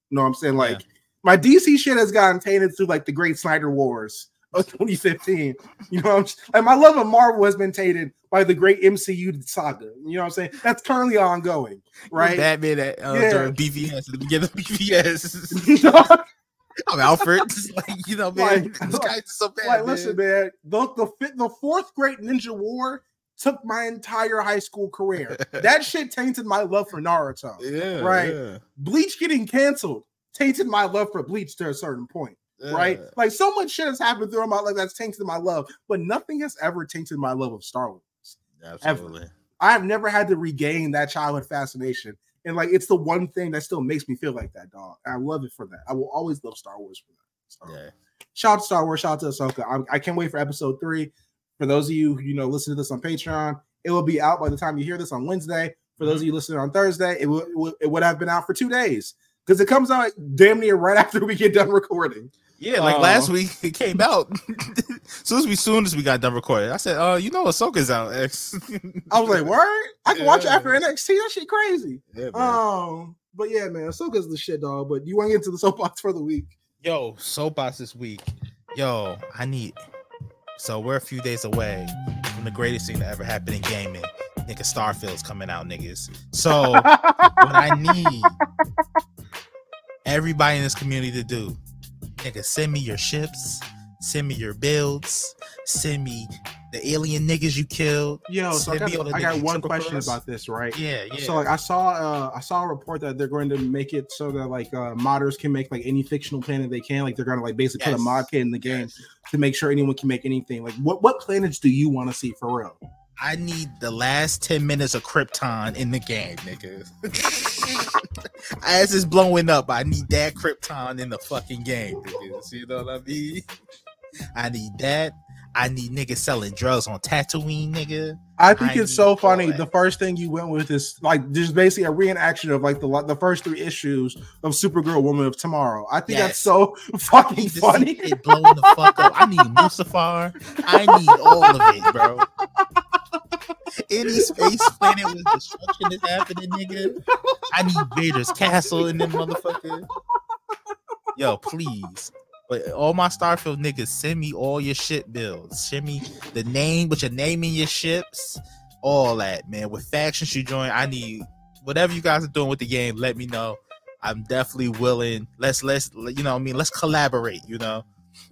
You know what I'm saying? Like my DC shit has gotten tainted through like the Great Snyder Wars of 2015. You know, what I'm like my love of Marvel has been tainted by the Great MCU saga. You know what I'm saying? That's currently ongoing, right?
Batman at uh,
Yeah.
during BVS at the beginning of BVS. I'm Alfred. Just like you know, man.
Like-
this guy's so bad.
listen, man. The the the fourth Great Ninja War took my entire high school career. that shit tainted my love for Naruto.
Yeah,
Right.
yeah,
Bleach getting canceled tainted my love for Bleach to a certain point. Right?
yeah.
Like so much shit has happened through my life that's tainted my love, but nothing has ever tainted my love of Star Wars.
Absolutely.
I've never had to regain that childhood fascination. And like it's the one thing that still makes me feel like that, dog. And I love it for that. I will always love Star Wars for that. So,
Yeah.
Shout out to Star Wars, shout out to Ahsoka. I'm, I can't wait for episode three. For those of you who you know listen to this on Patreon, it will be out by the time you hear this on Wednesday. For those mm-hmm. of you listening on Thursday, it will it would, it would have been out for two days because it comes out damn near right after we get done recording.
Yeah, like
Oh.
last week it came out. soon as we soon as we got done recording, I said, "Uh, you know, Ahsoka's out." X.
I was like, word, I can watch it after NXT. That shit crazy.
yeah.
Um, but yeah, man, Ahsoka's the shit, dog. But you want to get into the soapbox for the week?
Yo, soapbox this week. Yo, I need. So we're a few days away from the greatest thing that ever happened in gaming. Nigga, Starfield's coming out, niggas. So what I need everybody in this community to do, nigga, send me your ships, send me your builds, send me the alien niggas you killed.
Yo, so I got, I got one question about this, right?
Yeah, yeah.
So like I saw uh I saw a report that they're going to make it so that like uh modders can make like any fictional planet they can. Like they're gonna like basically put a mod kit in the game
Yes.
to make sure anyone can make anything. Like what what planets do you want to see for real?
I need the last 10 minutes of Krypton in the game, nigga. As it's blowing up, I need that Krypton in the fucking game. You know what I mean? I need that. I need niggas selling drugs on Tatooine, nigga.
I think
I
it's so funny.
that.
The first thing you went with is like just basically a reenaction of like the the first three issues of Supergirl Woman of Tomorrow. I think that's so fucking funny.
it blowing the fuck up. I need Mustafar. I need all of it, bro. Any space planet with destruction is happening, nigga. I need Vader's castle in them motherfucker. Yo, please. But all my Starfield niggas, send me all your shit bills. Send me the name, what you're naming your ships, all that, man. With factions you join, I need whatever you guys are doing with the game. Let me know. I'm definitely willing. Let's let's you know I mean. Let's collaborate. You know,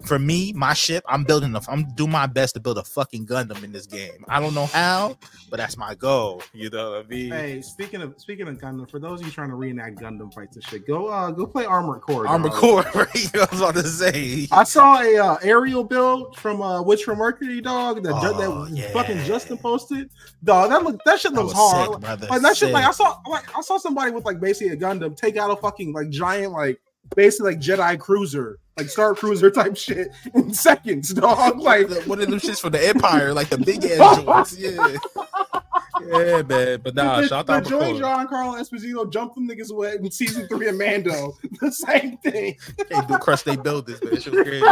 for me, my ship, I'm building. A, I'm doing my best to build a fucking Gundam in this game. I don't know how, but that's my goal. You know what I mean?
Hey, speaking of speaking of Gundam, for those of you trying to reenact Gundam fights and shit, go uh go play Armored Core.
Armor
dog.
Core, right? I was about to say.
I saw a uh, aerial build from uh Witch from Mercury dog that
Oh,
that
yeah.
fucking Justin posted. Dog, that look that shit
That
looks
was
hard.
sick, brother.
like that shit, like I saw like I saw somebody with like basically a Gundam take out a fucking like giant like basically like Jedi cruiser, like Star Cruiser type shit in seconds, dog. Like
The- one of them shits from the Empire, like the big ass joints. Yeah, yeah, man. But nah,
the,
shout
the
out to
Joey Giancarlo Esposito jumped them niggas away in season three of Mando. the same thing.
They do crush they buildings, man. That shit crazy.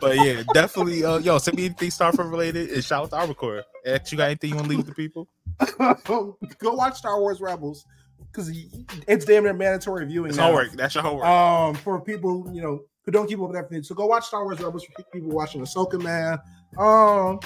But yeah, definitely. Uh, yo, send me anything Starfield related, and shout out to Armored Core. X, you got anything you want to leave with the people?
Go watch Star Wars Rebels because it's damn near mandatory viewing.
It's
now.
homework. That's your homework.
Um, for people you know who don't keep up with everything, so go watch Star Wars Rebels. For people watching Ahsoka, man. Um,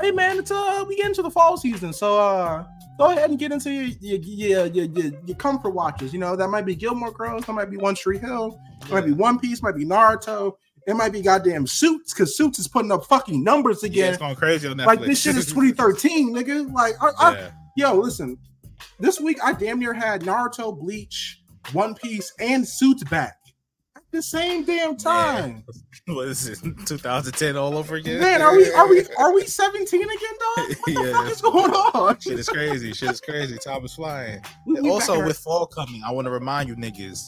hey man, it's uh we get into the fall season, so uh go ahead and get into your your your, your, your, comfort watches. You know that might be Gilmore Girls, that might be One Tree Hill, it might be One Piece, might be Naruto. It might be goddamn Suits because Suits is putting up fucking numbers
yeah,
again.
it's going crazy on Netflix.
like this shit is 2013, nigga. Like, I, I,
yeah.
yo, listen. This week I damn near had Naruto, Bleach, One Piece, and Suits back at the same damn time.
What is it? 2010 all over again?
Man, are we are we are we 17 again, dog? What the
Yeah.
fuck is going on?
Shit is crazy. Shit is crazy. Time is flying.
We- we
also, with fall coming, I want to remind you niggas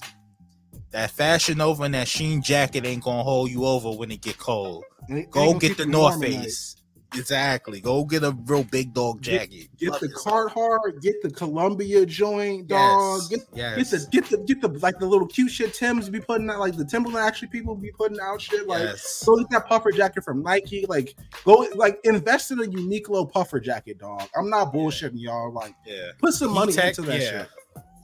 that Fashion Nova and that Shein jacket ain't gonna hold you over when it get cold.
It
Go get the North. Face. Exactly. Go get a real big dog
Get-
jacket.
Get
Love
the. Carhartt, get the Columbia joint, dog.
Yes.
Get
yes.
Get the get the get the like the little cute shit Tim's be putting out, like the Timberland actually people be putting out shit. Like
yes.
go get that puffer jacket from Nike. Like go like invest in a unique little puffer jacket, dog. I'm not bullshitting y'all. Like
yeah.
put some money
E-Tech,
into that
yeah.
shit.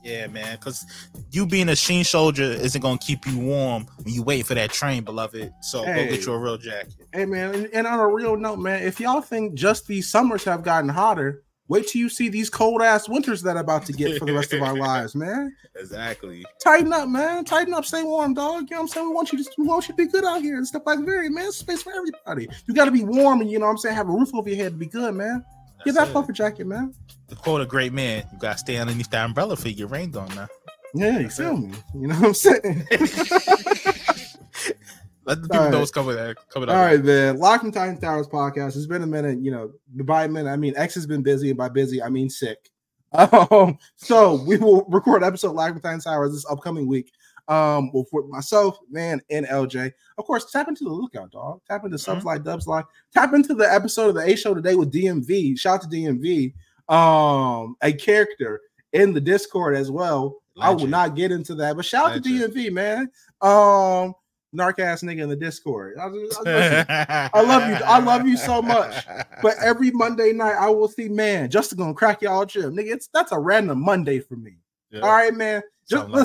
Yeah, man. Because you being a Shein soldier isn't gonna keep you warm when you wait for that train, beloved. So
Hey.
go get you a real jacket.
Hey man, and, and on a real note, man, if y'all think just these summers have gotten hotter, wait till you see these cold ass winters that are about to get for the rest of our lives, man.
Exactly.
Tighten up, man. Tighten up, stay warm, dog. You know what I'm saying? We want you to we want you to be good out here and stuff like that. Man, space for everybody. You gotta be warm and you know what I'm saying, have a roof over your head to be good, man. Get that puffer jacket, man.
To quote a great man, you gotta stay underneath that umbrella for your rain on now.
Yeah, you feel me? You know what I'm saying?
Let the people
All
know what's coming. Coming
All
up.
right, man. Locked in Titan Towers podcast. It's been a minute, you know. By a minute, I mean X has been busy, and by busy, I mean sick. Um, so we will record episode Locked in Titan Towers this upcoming week. Um, well, for myself, man, and LJ. Of course, tap into the lookout, dog. Tap into subs
Mhm.
like dubs like tap into the episode of the A show today with DMV. Shout out to DMV. Um, a character in the Discord as well. I will not get into that, but shout out to DMV, man. Um, narc ass nigga in the Discord. I, I- listen, I love you. I love you so much. but every Monday night, I will see, man, Justin gonna crack y'all gym, nigga. It's that's a random Monday for me.
Yeah.
All right, man. Just
Something like-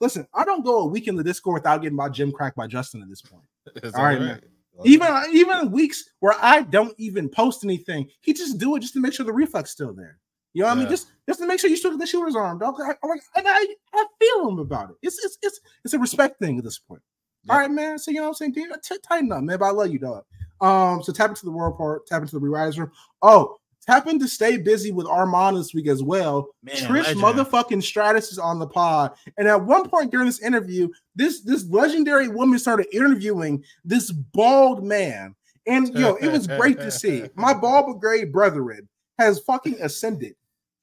listen. I don't go a week in the Discord without getting my gym cracked by Justin at this point. All right, man. Even even weeks where I don't even post anything, he just do it just to make sure the reflex still there. You know what I mean? Just just to make sure you still get the shooter's arm, dog. I, I, and I, I feel him about it. It's it's it's it's a respect thing at this point.
Yeah.
All right, man. So you know what I'm saying? Dude, t- tighten up, man. But I love you, dog. Um, so tap into the world part, tap into the rewriters room. Oh, tap to stay busy with Armand this week as well.
Man,
Trish
legend.
motherfucking Stratus is on the pod. And at one point during this interview, this this legendary woman started interviewing this bald man. And yo, it was great to see. My bald brigade brethren has fucking ascended.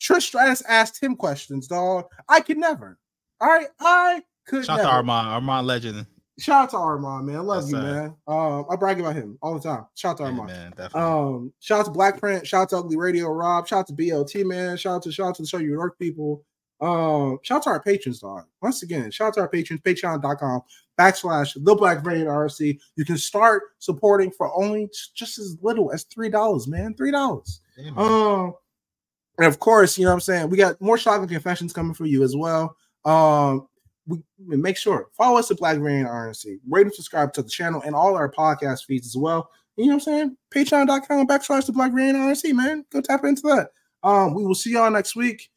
Trish Stratus asked him questions, dog. I could never. All right, I could
Shout out
never.
to Armand, Armand legend.
Shout out to Armand, man. I love
Yes,
you, man. Um, I brag about him all the time. Shout out to Armand.
man, definitely.
Um, shout out to Black Print, shout out to Ugly Radio Rob, shout out to BLT man, shout out to shout out to the show you work people. Um, shout out to our patrons, dog. Once again, shout out to our patrons, patreon.com backslash the black variant RC. You can start supporting for only just as little as three dollars, man. Three dollars. Um, and of course, you know what I'm saying. We got more shocking confessions coming for you as well. Um, we, make sure follow us at Black Variant RNC. Rate and subscribe to the channel and all our podcast feeds as well. You know what I'm saying? Patreon.com backslash the Black Variant RNC, man. Go tap into that. Um, we will see y'all next week.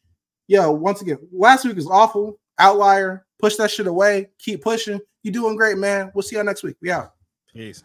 Yo, once again, last week was awful. Outlier. Push that shit away. Keep pushing. You doing great, man. We'll see y'all next week. We out.
Peace.